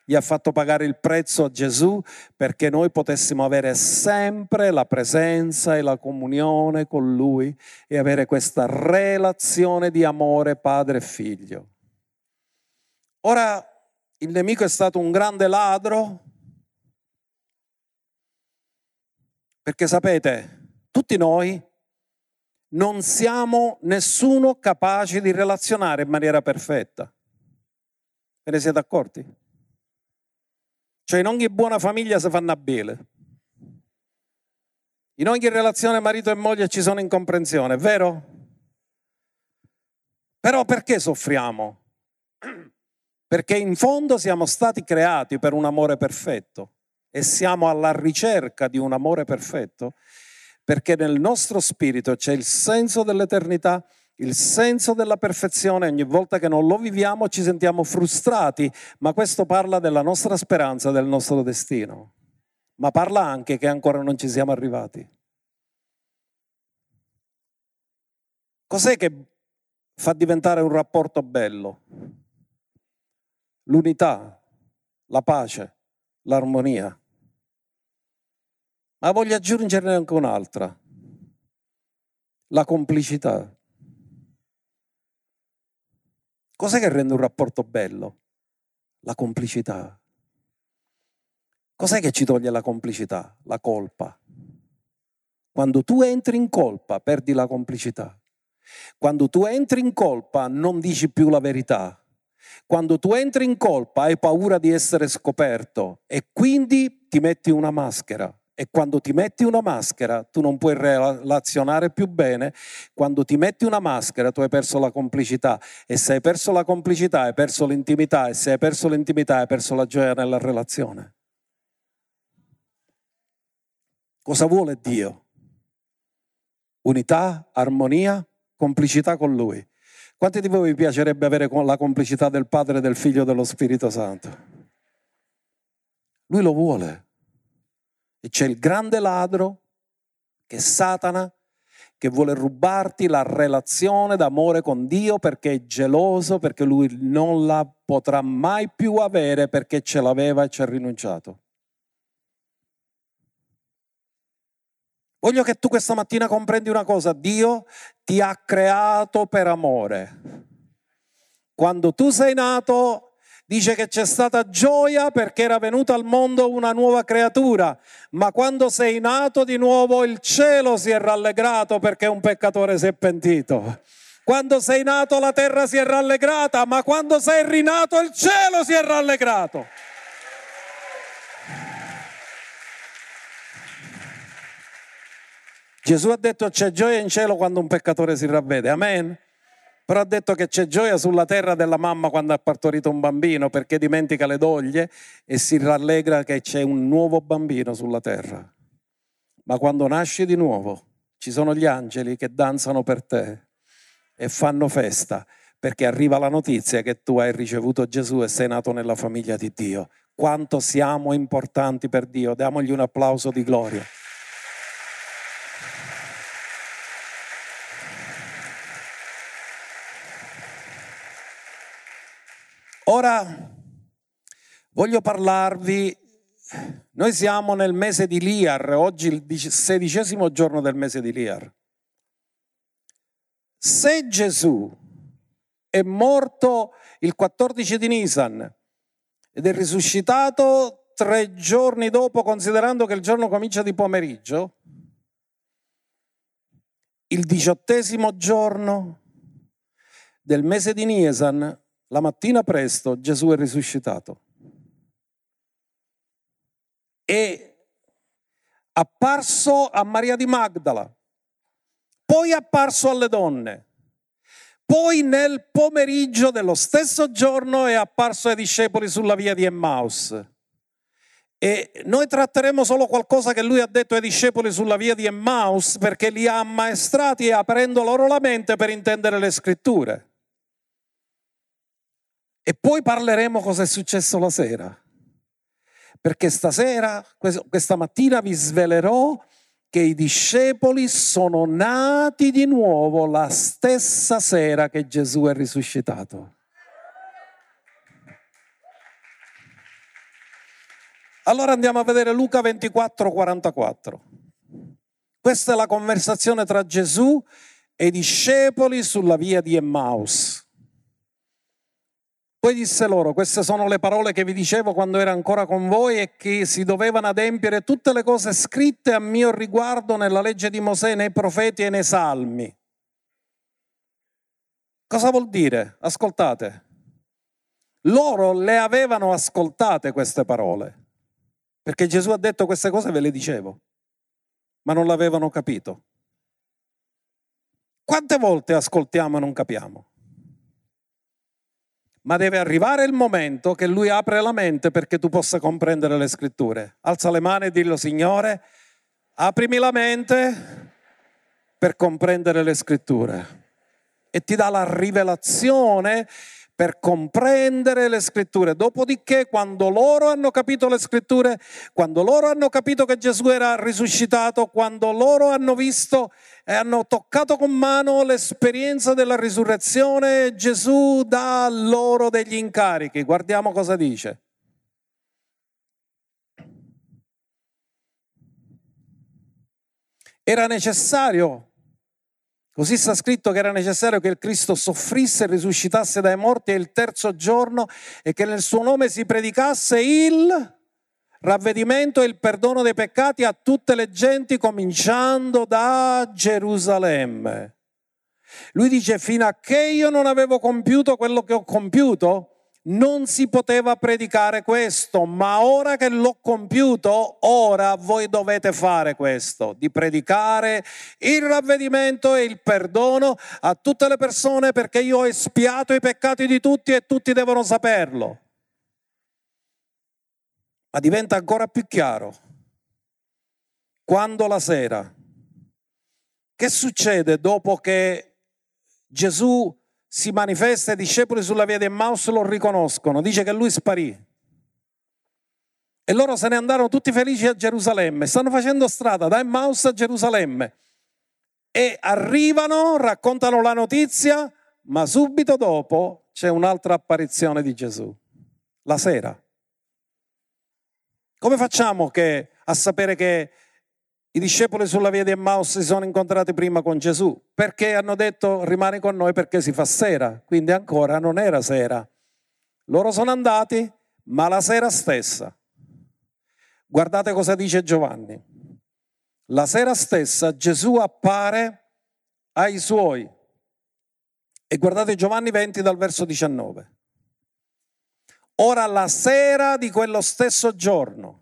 Gli ha fatto pagare il prezzo a Gesù perché noi potessimo avere sempre la presenza e la comunione con Lui e avere questa relazione di amore padre e figlio. Ora il nemico è stato un grande ladro perché sapete, tutti noi non siamo nessuno capace di relazionare in maniera perfetta. Ve ne siete accorti? Cioè in ogni buona famiglia si fanno a bene. In ogni relazione marito e moglie ci sono incomprensioni, è vero? Però perché soffriamo? Perché in fondo siamo stati creati per un amore perfetto e siamo alla ricerca di un amore perfetto perché nel nostro spirito c'è il senso dell'eternità, il senso della perfezione, ogni volta che non lo viviamo ci sentiamo frustrati, ma questo parla della nostra speranza, del nostro destino, ma parla anche che ancora non ci siamo arrivati. Cos'è che fa diventare un rapporto bello? L'unità, la pace, l'armonia. Ma voglio aggiungerne anche un'altra, la complicità. Cos'è che rende un rapporto bello? La complicità. Cos'è che ci toglie la complicità? La colpa. Quando tu entri in colpa, perdi la complicità. Quando tu entri in colpa, non dici più la verità. Quando tu entri in colpa, hai paura di essere scoperto e quindi ti metti una maschera. E quando ti metti una maschera, tu non puoi relazionare più bene. Quando ti metti una maschera, tu hai perso la complicità. E se hai perso la complicità, hai perso l'intimità. E se hai perso l'intimità, hai perso la gioia nella relazione. Cosa vuole Dio? Unità, armonia, complicità con Lui. Quanti di voi vi piacerebbe avere la complicità del Padre, del Figlio e dello Spirito Santo? Lui lo vuole. E c'è il grande ladro, che è Satana, che vuole rubarti la relazione d'amore con Dio perché è geloso, perché lui non la potrà mai più avere perché ce l'aveva e ci ha rinunciato. Voglio che tu questa mattina comprendi una cosa, Dio ti ha creato per amore. Quando tu sei nato, dice che c'è stata gioia perché era venuta al mondo una nuova creatura, ma quando sei nato di nuovo il cielo si è rallegrato perché un peccatore si è pentito. Quando sei nato la terra si è rallegrata, ma quando sei rinato il cielo si è rallegrato. Gesù ha detto c'è gioia in cielo quando un peccatore si ravvede, amen? Però ha detto che c'è gioia sulla terra della mamma quando ha partorito un bambino perché dimentica le doglie e si rallegra che c'è un nuovo bambino sulla terra. Ma quando nasci di nuovo ci sono gli angeli che danzano per te e fanno festa perché arriva la notizia che tu hai ricevuto Gesù e sei nato nella famiglia di Dio. Quanto siamo importanti per Dio, diamogli un applauso di gloria. Ora voglio parlarvi, noi siamo nel mese di Liar, oggi il sedicesimo giorno del mese di Liar. Se Gesù è morto il 14 di Nisan ed è risuscitato tre giorni dopo, considerando che il giorno comincia di pomeriggio, il diciottesimo giorno del mese di Nisan la mattina presto Gesù è risuscitato. È apparso a Maria di Magdala, poi apparso alle donne, poi nel pomeriggio dello stesso giorno è apparso ai discepoli sulla via di Emmaus. E noi tratteremo solo qualcosa che lui ha detto ai discepoli sulla via di Emmaus perché li ha ammaestrati e aprendo loro la mente per intendere le scritture. E poi parleremo cosa è successo la sera. Perché stasera, questa mattina vi svelerò che i discepoli sono nati di nuovo la stessa sera che Gesù è risuscitato. Allora andiamo a vedere Luca 24, 44. Questa è la conversazione tra Gesù e i discepoli sulla via di Emmaus. Poi disse loro, queste sono le parole che vi dicevo quando ero ancora con voi e che si dovevano adempiere tutte le cose scritte a mio riguardo nella legge di Mosè, nei profeti e nei salmi. Cosa vuol dire? Ascoltate. Loro le avevano ascoltate queste parole, perché Gesù ha detto queste cose ve le dicevo, ma non l'avevano capito. Quante volte ascoltiamo e non capiamo? Ma deve arrivare il momento che lui apre la mente perché tu possa comprendere le scritture. Alza le mani e dillo, Signore, aprimi la mente per comprendere le scritture. E ti dà la rivelazione per comprendere le scritture. Dopodiché, quando loro hanno capito le scritture, quando loro hanno capito che Gesù era risuscitato, quando loro hanno visto e hanno toccato con mano l'esperienza della risurrezione, Gesù dà loro degli incarichi. Guardiamo cosa dice. Era necessario Così sta scritto che era necessario che il Cristo soffrisse e risuscitasse dai morti il terzo giorno e che nel suo nome si predicasse il ravvedimento e il perdono dei peccati a tutte le genti, cominciando da Gerusalemme. Lui dice, fino a che io non avevo compiuto quello che ho compiuto, non si poteva predicare questo, ma ora che l'ho compiuto, ora voi dovete fare questo, di predicare il ravvedimento e il perdono a tutte le persone perché io ho espiato i peccati di tutti e tutti devono saperlo. Ma diventa ancora più chiaro quando la sera, che succede dopo che Gesù si manifesta, i discepoli sulla via di Emmaus lo riconoscono, dice che lui sparì. E loro se ne andarono tutti felici a Gerusalemme. Stanno facendo strada da Emmaus a Gerusalemme. E arrivano, raccontano la notizia, ma subito dopo c'è un'altra apparizione di Gesù. La sera. Come facciamo che, a sapere che i discepoli sulla via di Emmaus si sono incontrati prima con Gesù? Perché hanno detto rimani con noi perché si fa sera. Quindi ancora non era sera. Loro sono andati, ma la sera stessa Guardate cosa dice Giovanni. La sera stessa Gesù appare ai suoi. E guardate Giovanni 20 dal verso 19. Ora la sera di quello stesso giorno,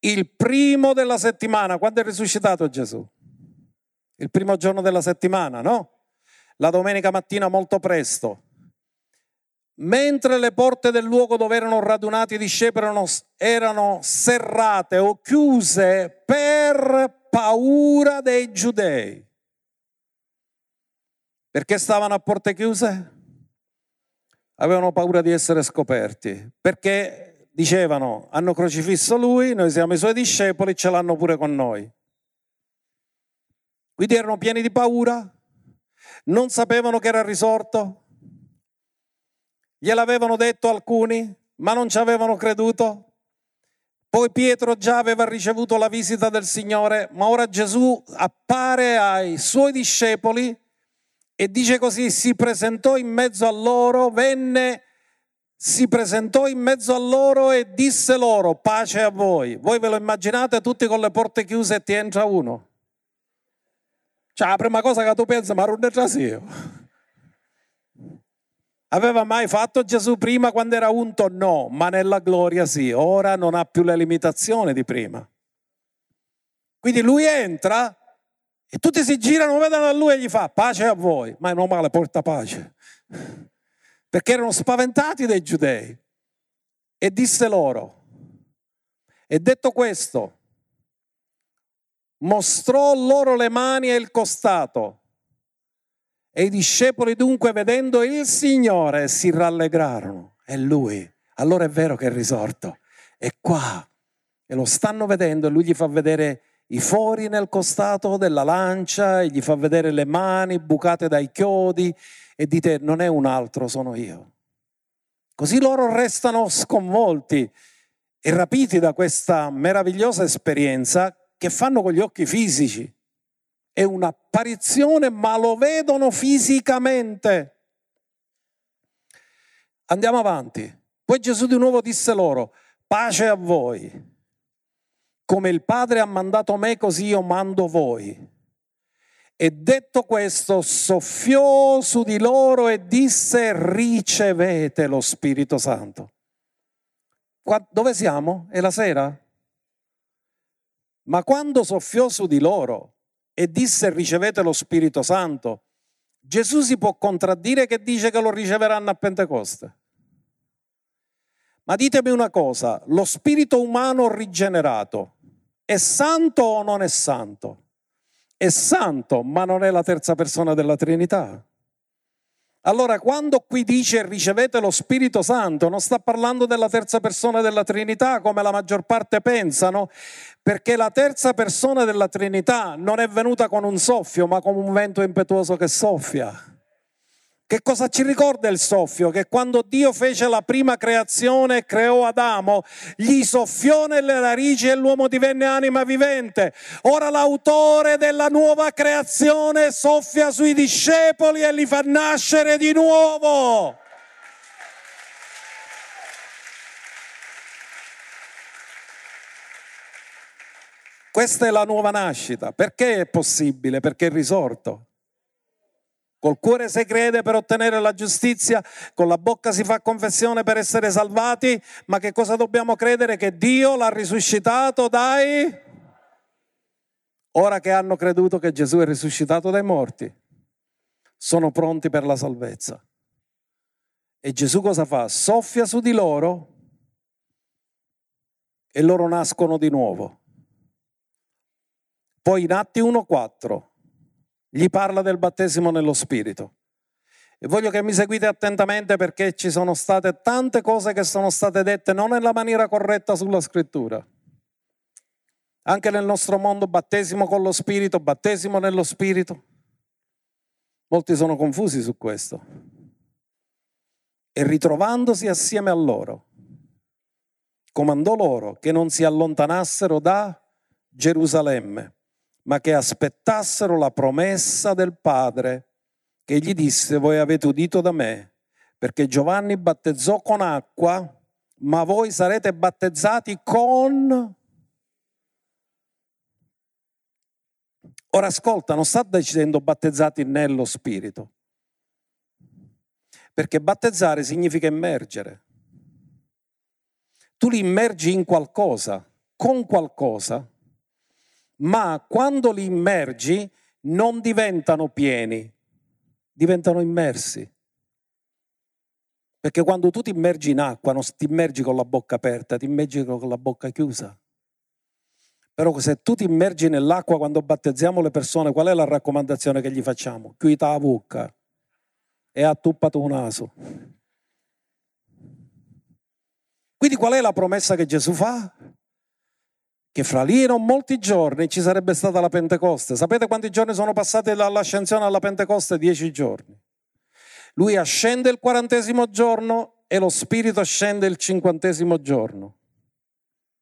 il primo della settimana, quando è risuscitato Gesù? Il primo giorno della settimana, no? La domenica mattina molto presto. Mentre le porte del luogo dove erano radunati i discepoli erano, serrate o chiuse per paura dei giudei. Perché stavano a porte chiuse? Avevano paura di essere scoperti. Perché dicevano, hanno crocifisso lui, noi siamo i suoi discepoli, ce l'hanno pure con noi. Quindi erano pieni di paura, non sapevano che era risorto, Gliel'avevano detto alcuni, ma non ci avevano creduto. Poi Pietro già aveva ricevuto la visita del Signore, ma ora Gesù appare ai suoi discepoli e dice così, si presentò in mezzo a loro, venne, si presentò in mezzo a loro e disse loro, pace a voi. Voi ve lo immaginate tutti con le porte chiuse e ti entra uno? Cioè la prima cosa che tu pensi, ma non è già io. Aveva mai fatto Gesù prima quando era unto? No, ma nella gloria sì. Ora non ha più le limitazioni di prima. Quindi lui entra e tutti si girano, vedono a lui e gli fa pace a voi. Ma è normale, porta pace. Perché erano spaventati dai giudei. E disse loro, e detto questo, mostrò loro le mani e il costato. E i discepoli dunque vedendo il Signore si rallegrarono. È Lui. Allora è vero che è risorto. È qua. E lo stanno vedendo e Lui gli fa vedere i fori nel costato della lancia e gli fa vedere le mani bucate dai chiodi e dite non è un altro, sono io. Così loro restano sconvolti e rapiti da questa meravigliosa esperienza che fanno con gli occhi fisici è un'apparizione, ma lo vedono fisicamente. Andiamo avanti. Poi Gesù di nuovo disse loro, pace a voi. Come il Padre ha mandato me, così io mando voi. E detto questo, soffiò su di loro e disse, ricevete lo Spirito Santo. Qua, dove siamo? È la sera? Ma quando soffiò su di loro, e disse ricevete lo Spirito Santo, Gesù si può contraddire che dice che lo riceveranno a Pentecoste. Ma ditemi una cosa, lo spirito umano rigenerato è santo o non è santo? È santo, ma non è la terza persona della Trinità. Allora, quando qui dice ricevete lo Spirito Santo, non sta parlando della terza persona della Trinità come la maggior parte pensano, perché la terza persona della Trinità non è venuta con un soffio, ma con un vento impetuoso che soffia. Che cosa ci ricorda il soffio? Che quando Dio fece la prima creazione e creò Adamo, gli soffiò nelle narici e l'uomo divenne anima vivente. Ora l'autore della nuova creazione soffia sui discepoli e li fa nascere di nuovo. Questa è la nuova nascita. Perché è possibile? Perché è risorto. Col cuore si crede per ottenere la giustizia, con la bocca si fa confessione per essere salvati, ma che cosa dobbiamo credere? Che Dio l'ha risuscitato dai... Ora che hanno creduto che Gesù è risuscitato dai morti, sono pronti per la salvezza. E Gesù cosa fa? Soffia su di loro e loro nascono di nuovo. Poi in Atti 1.4 gli parla del battesimo nello Spirito E voglio che mi seguite attentamente perché ci sono state tante cose che sono state dette non nella maniera corretta sulla scrittura. Anche nel nostro mondo, battesimo con lo Spirito, battesimo nello Spirito. Molti sono confusi su questo. E ritrovandosi assieme a loro, comandò loro che non si allontanassero da Gerusalemme, ma che aspettassero la promessa del Padre che gli disse, voi avete udito da me, perché Giovanni battezzò con acqua, ma voi sarete battezzati con... Ora ascolta, non sta dicendo battezzati nello Spirito, perché battezzare significa immergere. Tu li immergi in qualcosa, con qualcosa, ma quando li immergi non diventano pieni, diventano immersi. Perché quando tu ti immergi in acqua non ti immergi con la bocca aperta, ti immergi con la bocca chiusa. Però se tu ti immergi nell'acqua quando battezziamo le persone, qual è la raccomandazione che gli facciamo? Chiuita la bocca e attuppato un naso. Quindi qual è la promessa che Gesù fa? Che fra lì non molti giorni ci sarebbe stata la Pentecoste. Sapete quanti giorni sono passati dall'ascensione alla Pentecoste? Dieci giorni. Lui ascende il quarantesimo giorno e lo Spirito scende il cinquantesimo giorno.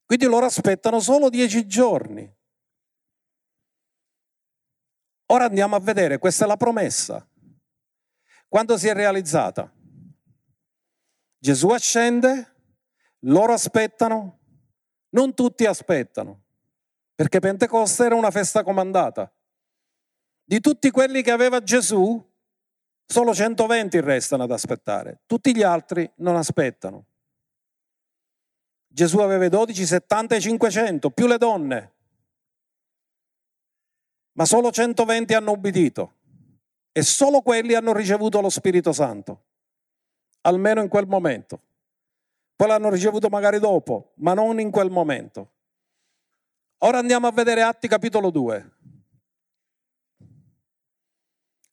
Quindi loro aspettano solo dieci giorni. Ora andiamo a vedere, questa è la promessa. Quando si è realizzata? Gesù ascende, loro aspettano, non tutti aspettano, perché Pentecoste era una festa comandata. Di tutti quelli che aveva Gesù, solo 120 restano ad aspettare, tutti gli altri non aspettano. Gesù aveva 12, 70 e 500, più le donne, ma solo 120 hanno ubbidito e solo quelli hanno ricevuto lo Spirito Santo, almeno in quel momento. Poi l'hanno ricevuto magari dopo, ma non in quel momento. Ora andiamo a vedere Atti capitolo 2.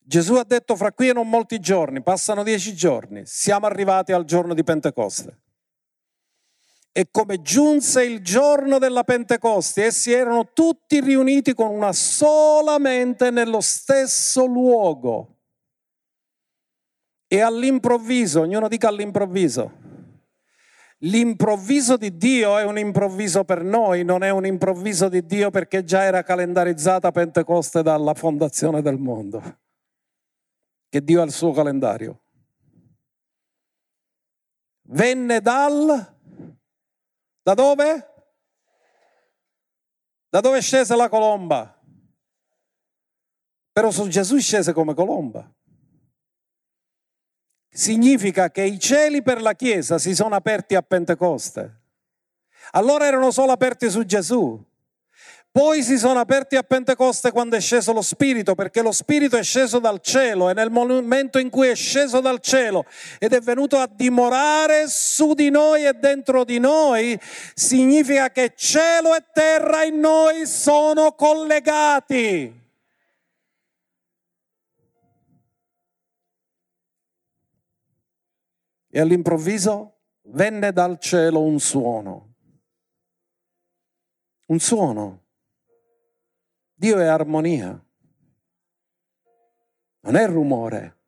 Gesù ha detto fra qui e non molti giorni, passano dieci giorni, siamo arrivati al giorno di Pentecoste. E come giunse il giorno della Pentecoste, essi erano tutti riuniti con una sola mente nello stesso luogo. E all'improvviso, ognuno dica all'improvviso, L'improvviso di Dio è un improvviso per noi, non è un improvviso di Dio perché già era calendarizzata Pentecoste dalla fondazione del mondo, che Dio ha il suo calendario. Venne dal... Da dove? Da dove scese la colomba? Però su Gesù scese come colomba significa che i cieli per la Chiesa si sono aperti a Pentecoste. Allora erano solo aperti su Gesù. Poi si sono aperti a Pentecoste quando è sceso lo Spirito, perché lo Spirito è sceso dal cielo e nel momento in cui è sceso dal cielo ed è venuto a dimorare su di noi e dentro di noi, significa che cielo e terra in noi sono collegati. E all'improvviso venne dal cielo un suono. Un suono. Dio è armonia. Non è rumore.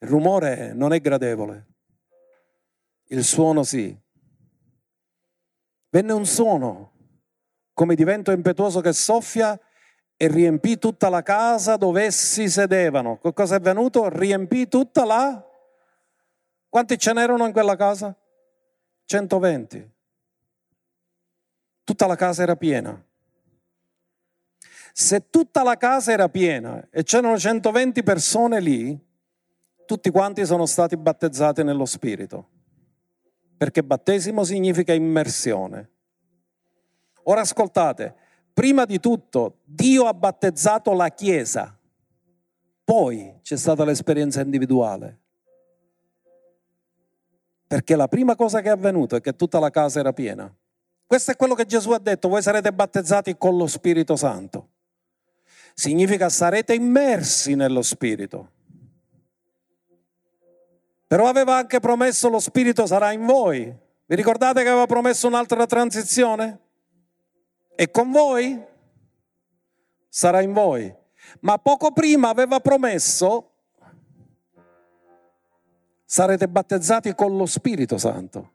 Il rumore non è gradevole. Il suono sì. Venne un suono come di vento impetuoso che soffia e riempì tutta la casa dove essi sedevano. Cosa è venuto? Riempì tutta la quanti ce n'erano in quella casa? 120. Tutta la casa era piena. Se tutta la casa era piena e c'erano 120 persone lì, tutti quanti sono stati battezzati nello Spirito. Perché battesimo significa immersione. Ora ascoltate, prima di tutto Dio ha battezzato la Chiesa, poi c'è stata l'esperienza individuale. Perché la prima cosa che è avvenuta è che tutta la casa era piena. Questo è quello che Gesù ha detto, voi sarete battezzati con lo Spirito Santo. Significa sarete immersi nello Spirito. Però aveva anche promesso lo Spirito sarà in voi. Vi ricordate che aveva promesso un'altra transizione? E con voi? Sarà in voi. Ma poco prima aveva promesso sarete battezzati con lo Spirito Santo.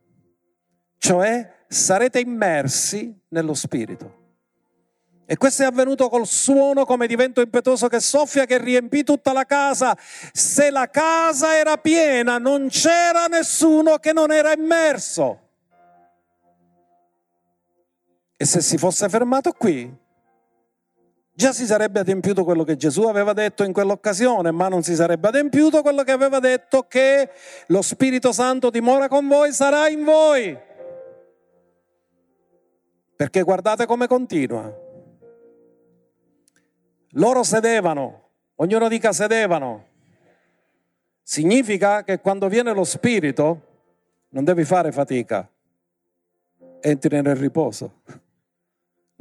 Cioè sarete immersi nello Spirito. E questo è avvenuto col suono come di vento impetuoso che soffia, che riempì tutta la casa. Se la casa era piena, non c'era nessuno che non era immerso. E se si fosse fermato qui, già si sarebbe adempiuto quello che Gesù aveva detto in quell'occasione, ma non si sarebbe adempiuto quello che aveva detto che lo Spirito Santo dimora con voi, sarà in voi. Perché guardate come continua. Loro sedevano, ognuno dica sedevano. Significa che quando viene lo Spirito non devi fare fatica, entri nel riposo.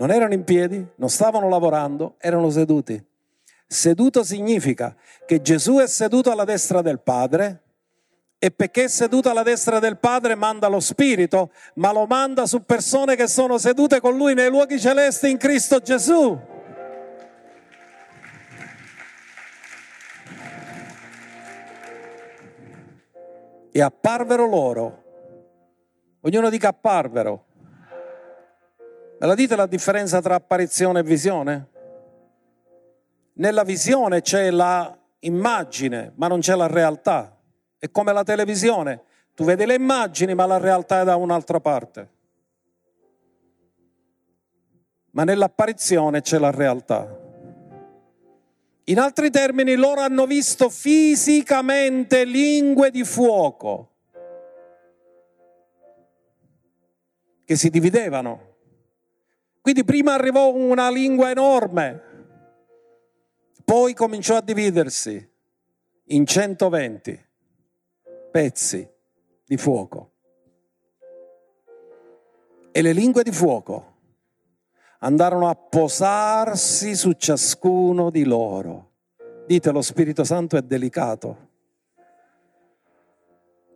Non erano in piedi, non stavano lavorando, erano seduti. Seduto significa che Gesù è seduto alla destra del Padre e perché è seduto alla destra del Padre manda lo Spirito, ma lo manda su persone che sono sedute con Lui nei luoghi celesti in Cristo Gesù. e apparvero loro. Ognuno dica apparvero. Me la dite la differenza tra apparizione e visione? Nella visione c'è la immagine, ma non c'è la realtà. È come la televisione. Tu vedi le immagini, ma la realtà è da un'altra parte. Ma nell'apparizione c'è la realtà. In altri termini, loro hanno visto fisicamente lingue di fuoco che si dividevano. Quindi prima arrivò una lingua enorme, poi cominciò a dividersi in 120 pezzi di fuoco. E le lingue di fuoco andarono a posarsi su ciascuno di loro. Dite, lo Spirito Santo è delicato.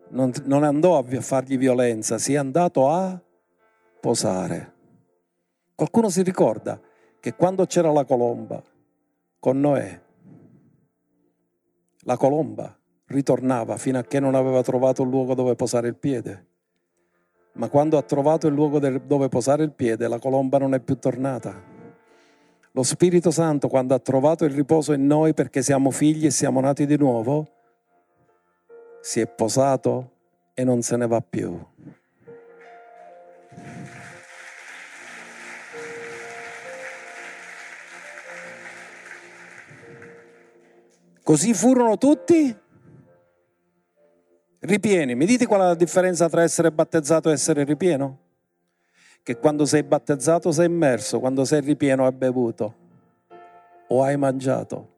Non, non andò a fargli violenza, si è andato a posare. Qualcuno si ricorda che quando c'era la colomba con Noè, la colomba ritornava fino a che non aveva trovato un luogo dove posare il piede ma quando ha trovato il luogo dove posare il piede, la colomba non è più tornata. Lo Spirito Santo, quando ha trovato il riposo in noi perché siamo figli e siamo nati di nuovo, si è posato e non se ne va più. Così furono tutti ripieni. Mi dite qual è la differenza tra essere battezzato e essere ripieno? Che quando sei battezzato sei immerso, quando sei ripieno hai bevuto o hai mangiato.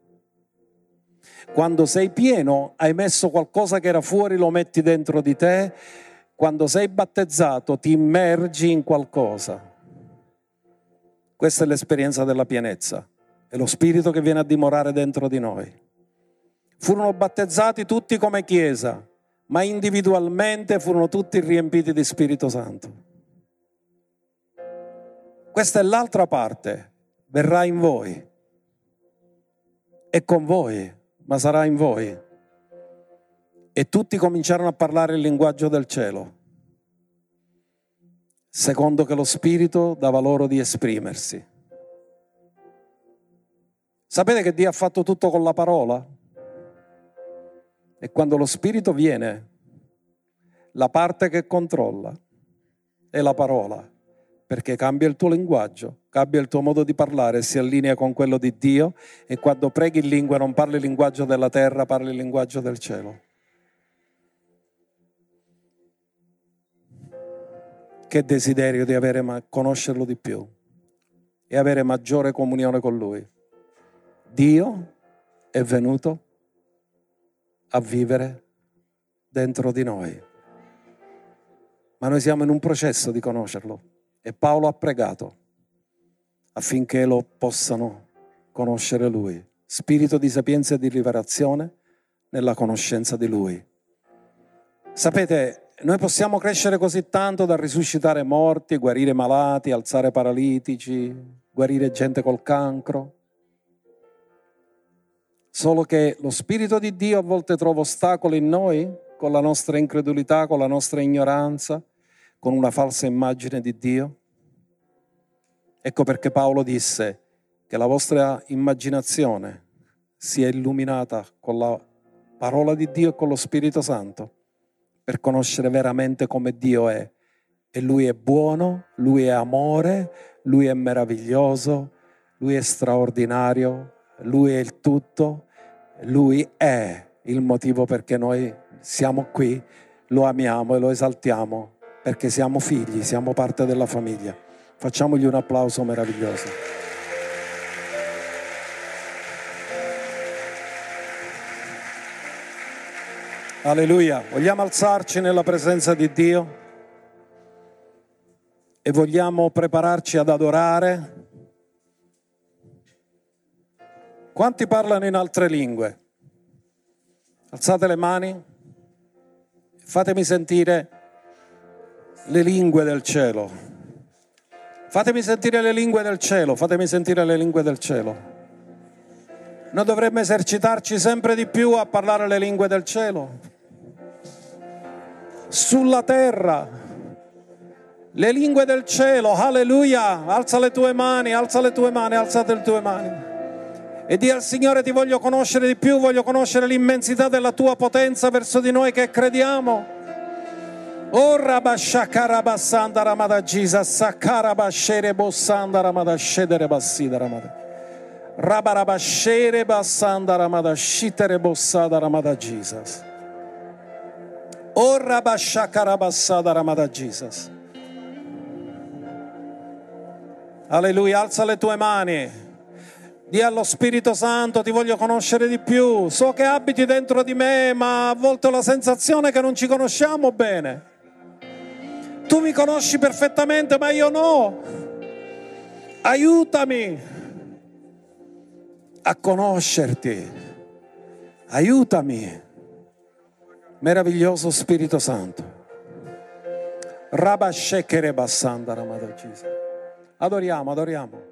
Quando sei pieno hai messo qualcosa che era fuori, lo metti dentro di te. Quando sei battezzato ti immergi in qualcosa. Questa è l'esperienza della pienezza. È lo Spirito che viene a dimorare dentro di noi. Furono battezzati tutti come Chiesa, ma individualmente furono tutti riempiti di Spirito Santo. Questa è l'altra parte, verrà in voi, è con voi, ma sarà in voi. E tutti cominciarono a parlare il linguaggio del cielo, secondo che lo Spirito dava loro di esprimersi. Sapete che Dio ha fatto tutto con la parola? E quando lo Spirito viene, la parte che controlla è la parola, perché cambia il tuo linguaggio, cambia il tuo modo di parlare, si allinea con quello di Dio e quando preghi in lingua non parli il linguaggio della terra, parli il linguaggio del cielo. Che desiderio di avere, conoscerlo di più e avere maggiore comunione con Lui. Dio è venuto a vivere dentro di noi. Ma noi siamo in un processo di conoscerlo e Paolo ha pregato affinché lo possano conoscere lui. Spirito di sapienza e di rivelazione nella conoscenza di lui. Sapete, noi possiamo crescere così tanto da risuscitare morti, guarire malati, alzare paralitici, guarire gente col cancro. Solo che lo Spirito di Dio a volte trova ostacoli in noi con la nostra incredulità, con la nostra ignoranza, con una falsa immagine di Dio. Ecco perché Paolo disse che la vostra immaginazione sia illuminata con la parola di Dio e con lo Spirito Santo per conoscere veramente come Dio è. E Lui è buono, Lui è amore, Lui è meraviglioso, Lui è straordinario, Lui è il tutto, Lui è il motivo perché noi siamo qui, lo amiamo e lo esaltiamo, perché siamo figli, siamo parte della famiglia. Facciamogli un applauso meraviglioso. Alleluia. Vogliamo alzarci nella presenza di Dio e vogliamo prepararci ad adorare. Quanti parlano in altre lingue? Alzate le mani. Fatemi sentire le lingue del cielo. Fatemi sentire le lingue del cielo, fatemi sentire le lingue del cielo. Noi dovremmo esercitarci sempre di più a parlare le lingue del cielo. Sulla terra, le lingue del cielo, alleluia, alza le tue mani, alza le tue mani, alzate le tue mani e di al Signore ti voglio conoscere di più, voglio conoscere l'immensità della tua potenza verso di noi che crediamo. Oh rabashakarabassanda ramada Jesus, sakarabashere bossanda ramada shedere bassida ramada. Rabarabashere bassanda ramada shitere bossada ramada Jesus. Oh rabashakarabassada ramada Jesus. Alleluia, alza le tue mani. Dì allo Spirito Santo, ti voglio conoscere di più. So che abiti dentro di me, ma a volte ho la sensazione che non ci conosciamo bene. Tu mi conosci perfettamente, ma io no. Aiutami a conoscerti. Aiutami. Meraviglioso Spirito Santo. Rabashekere bassanda Adoriamo, adoriamo.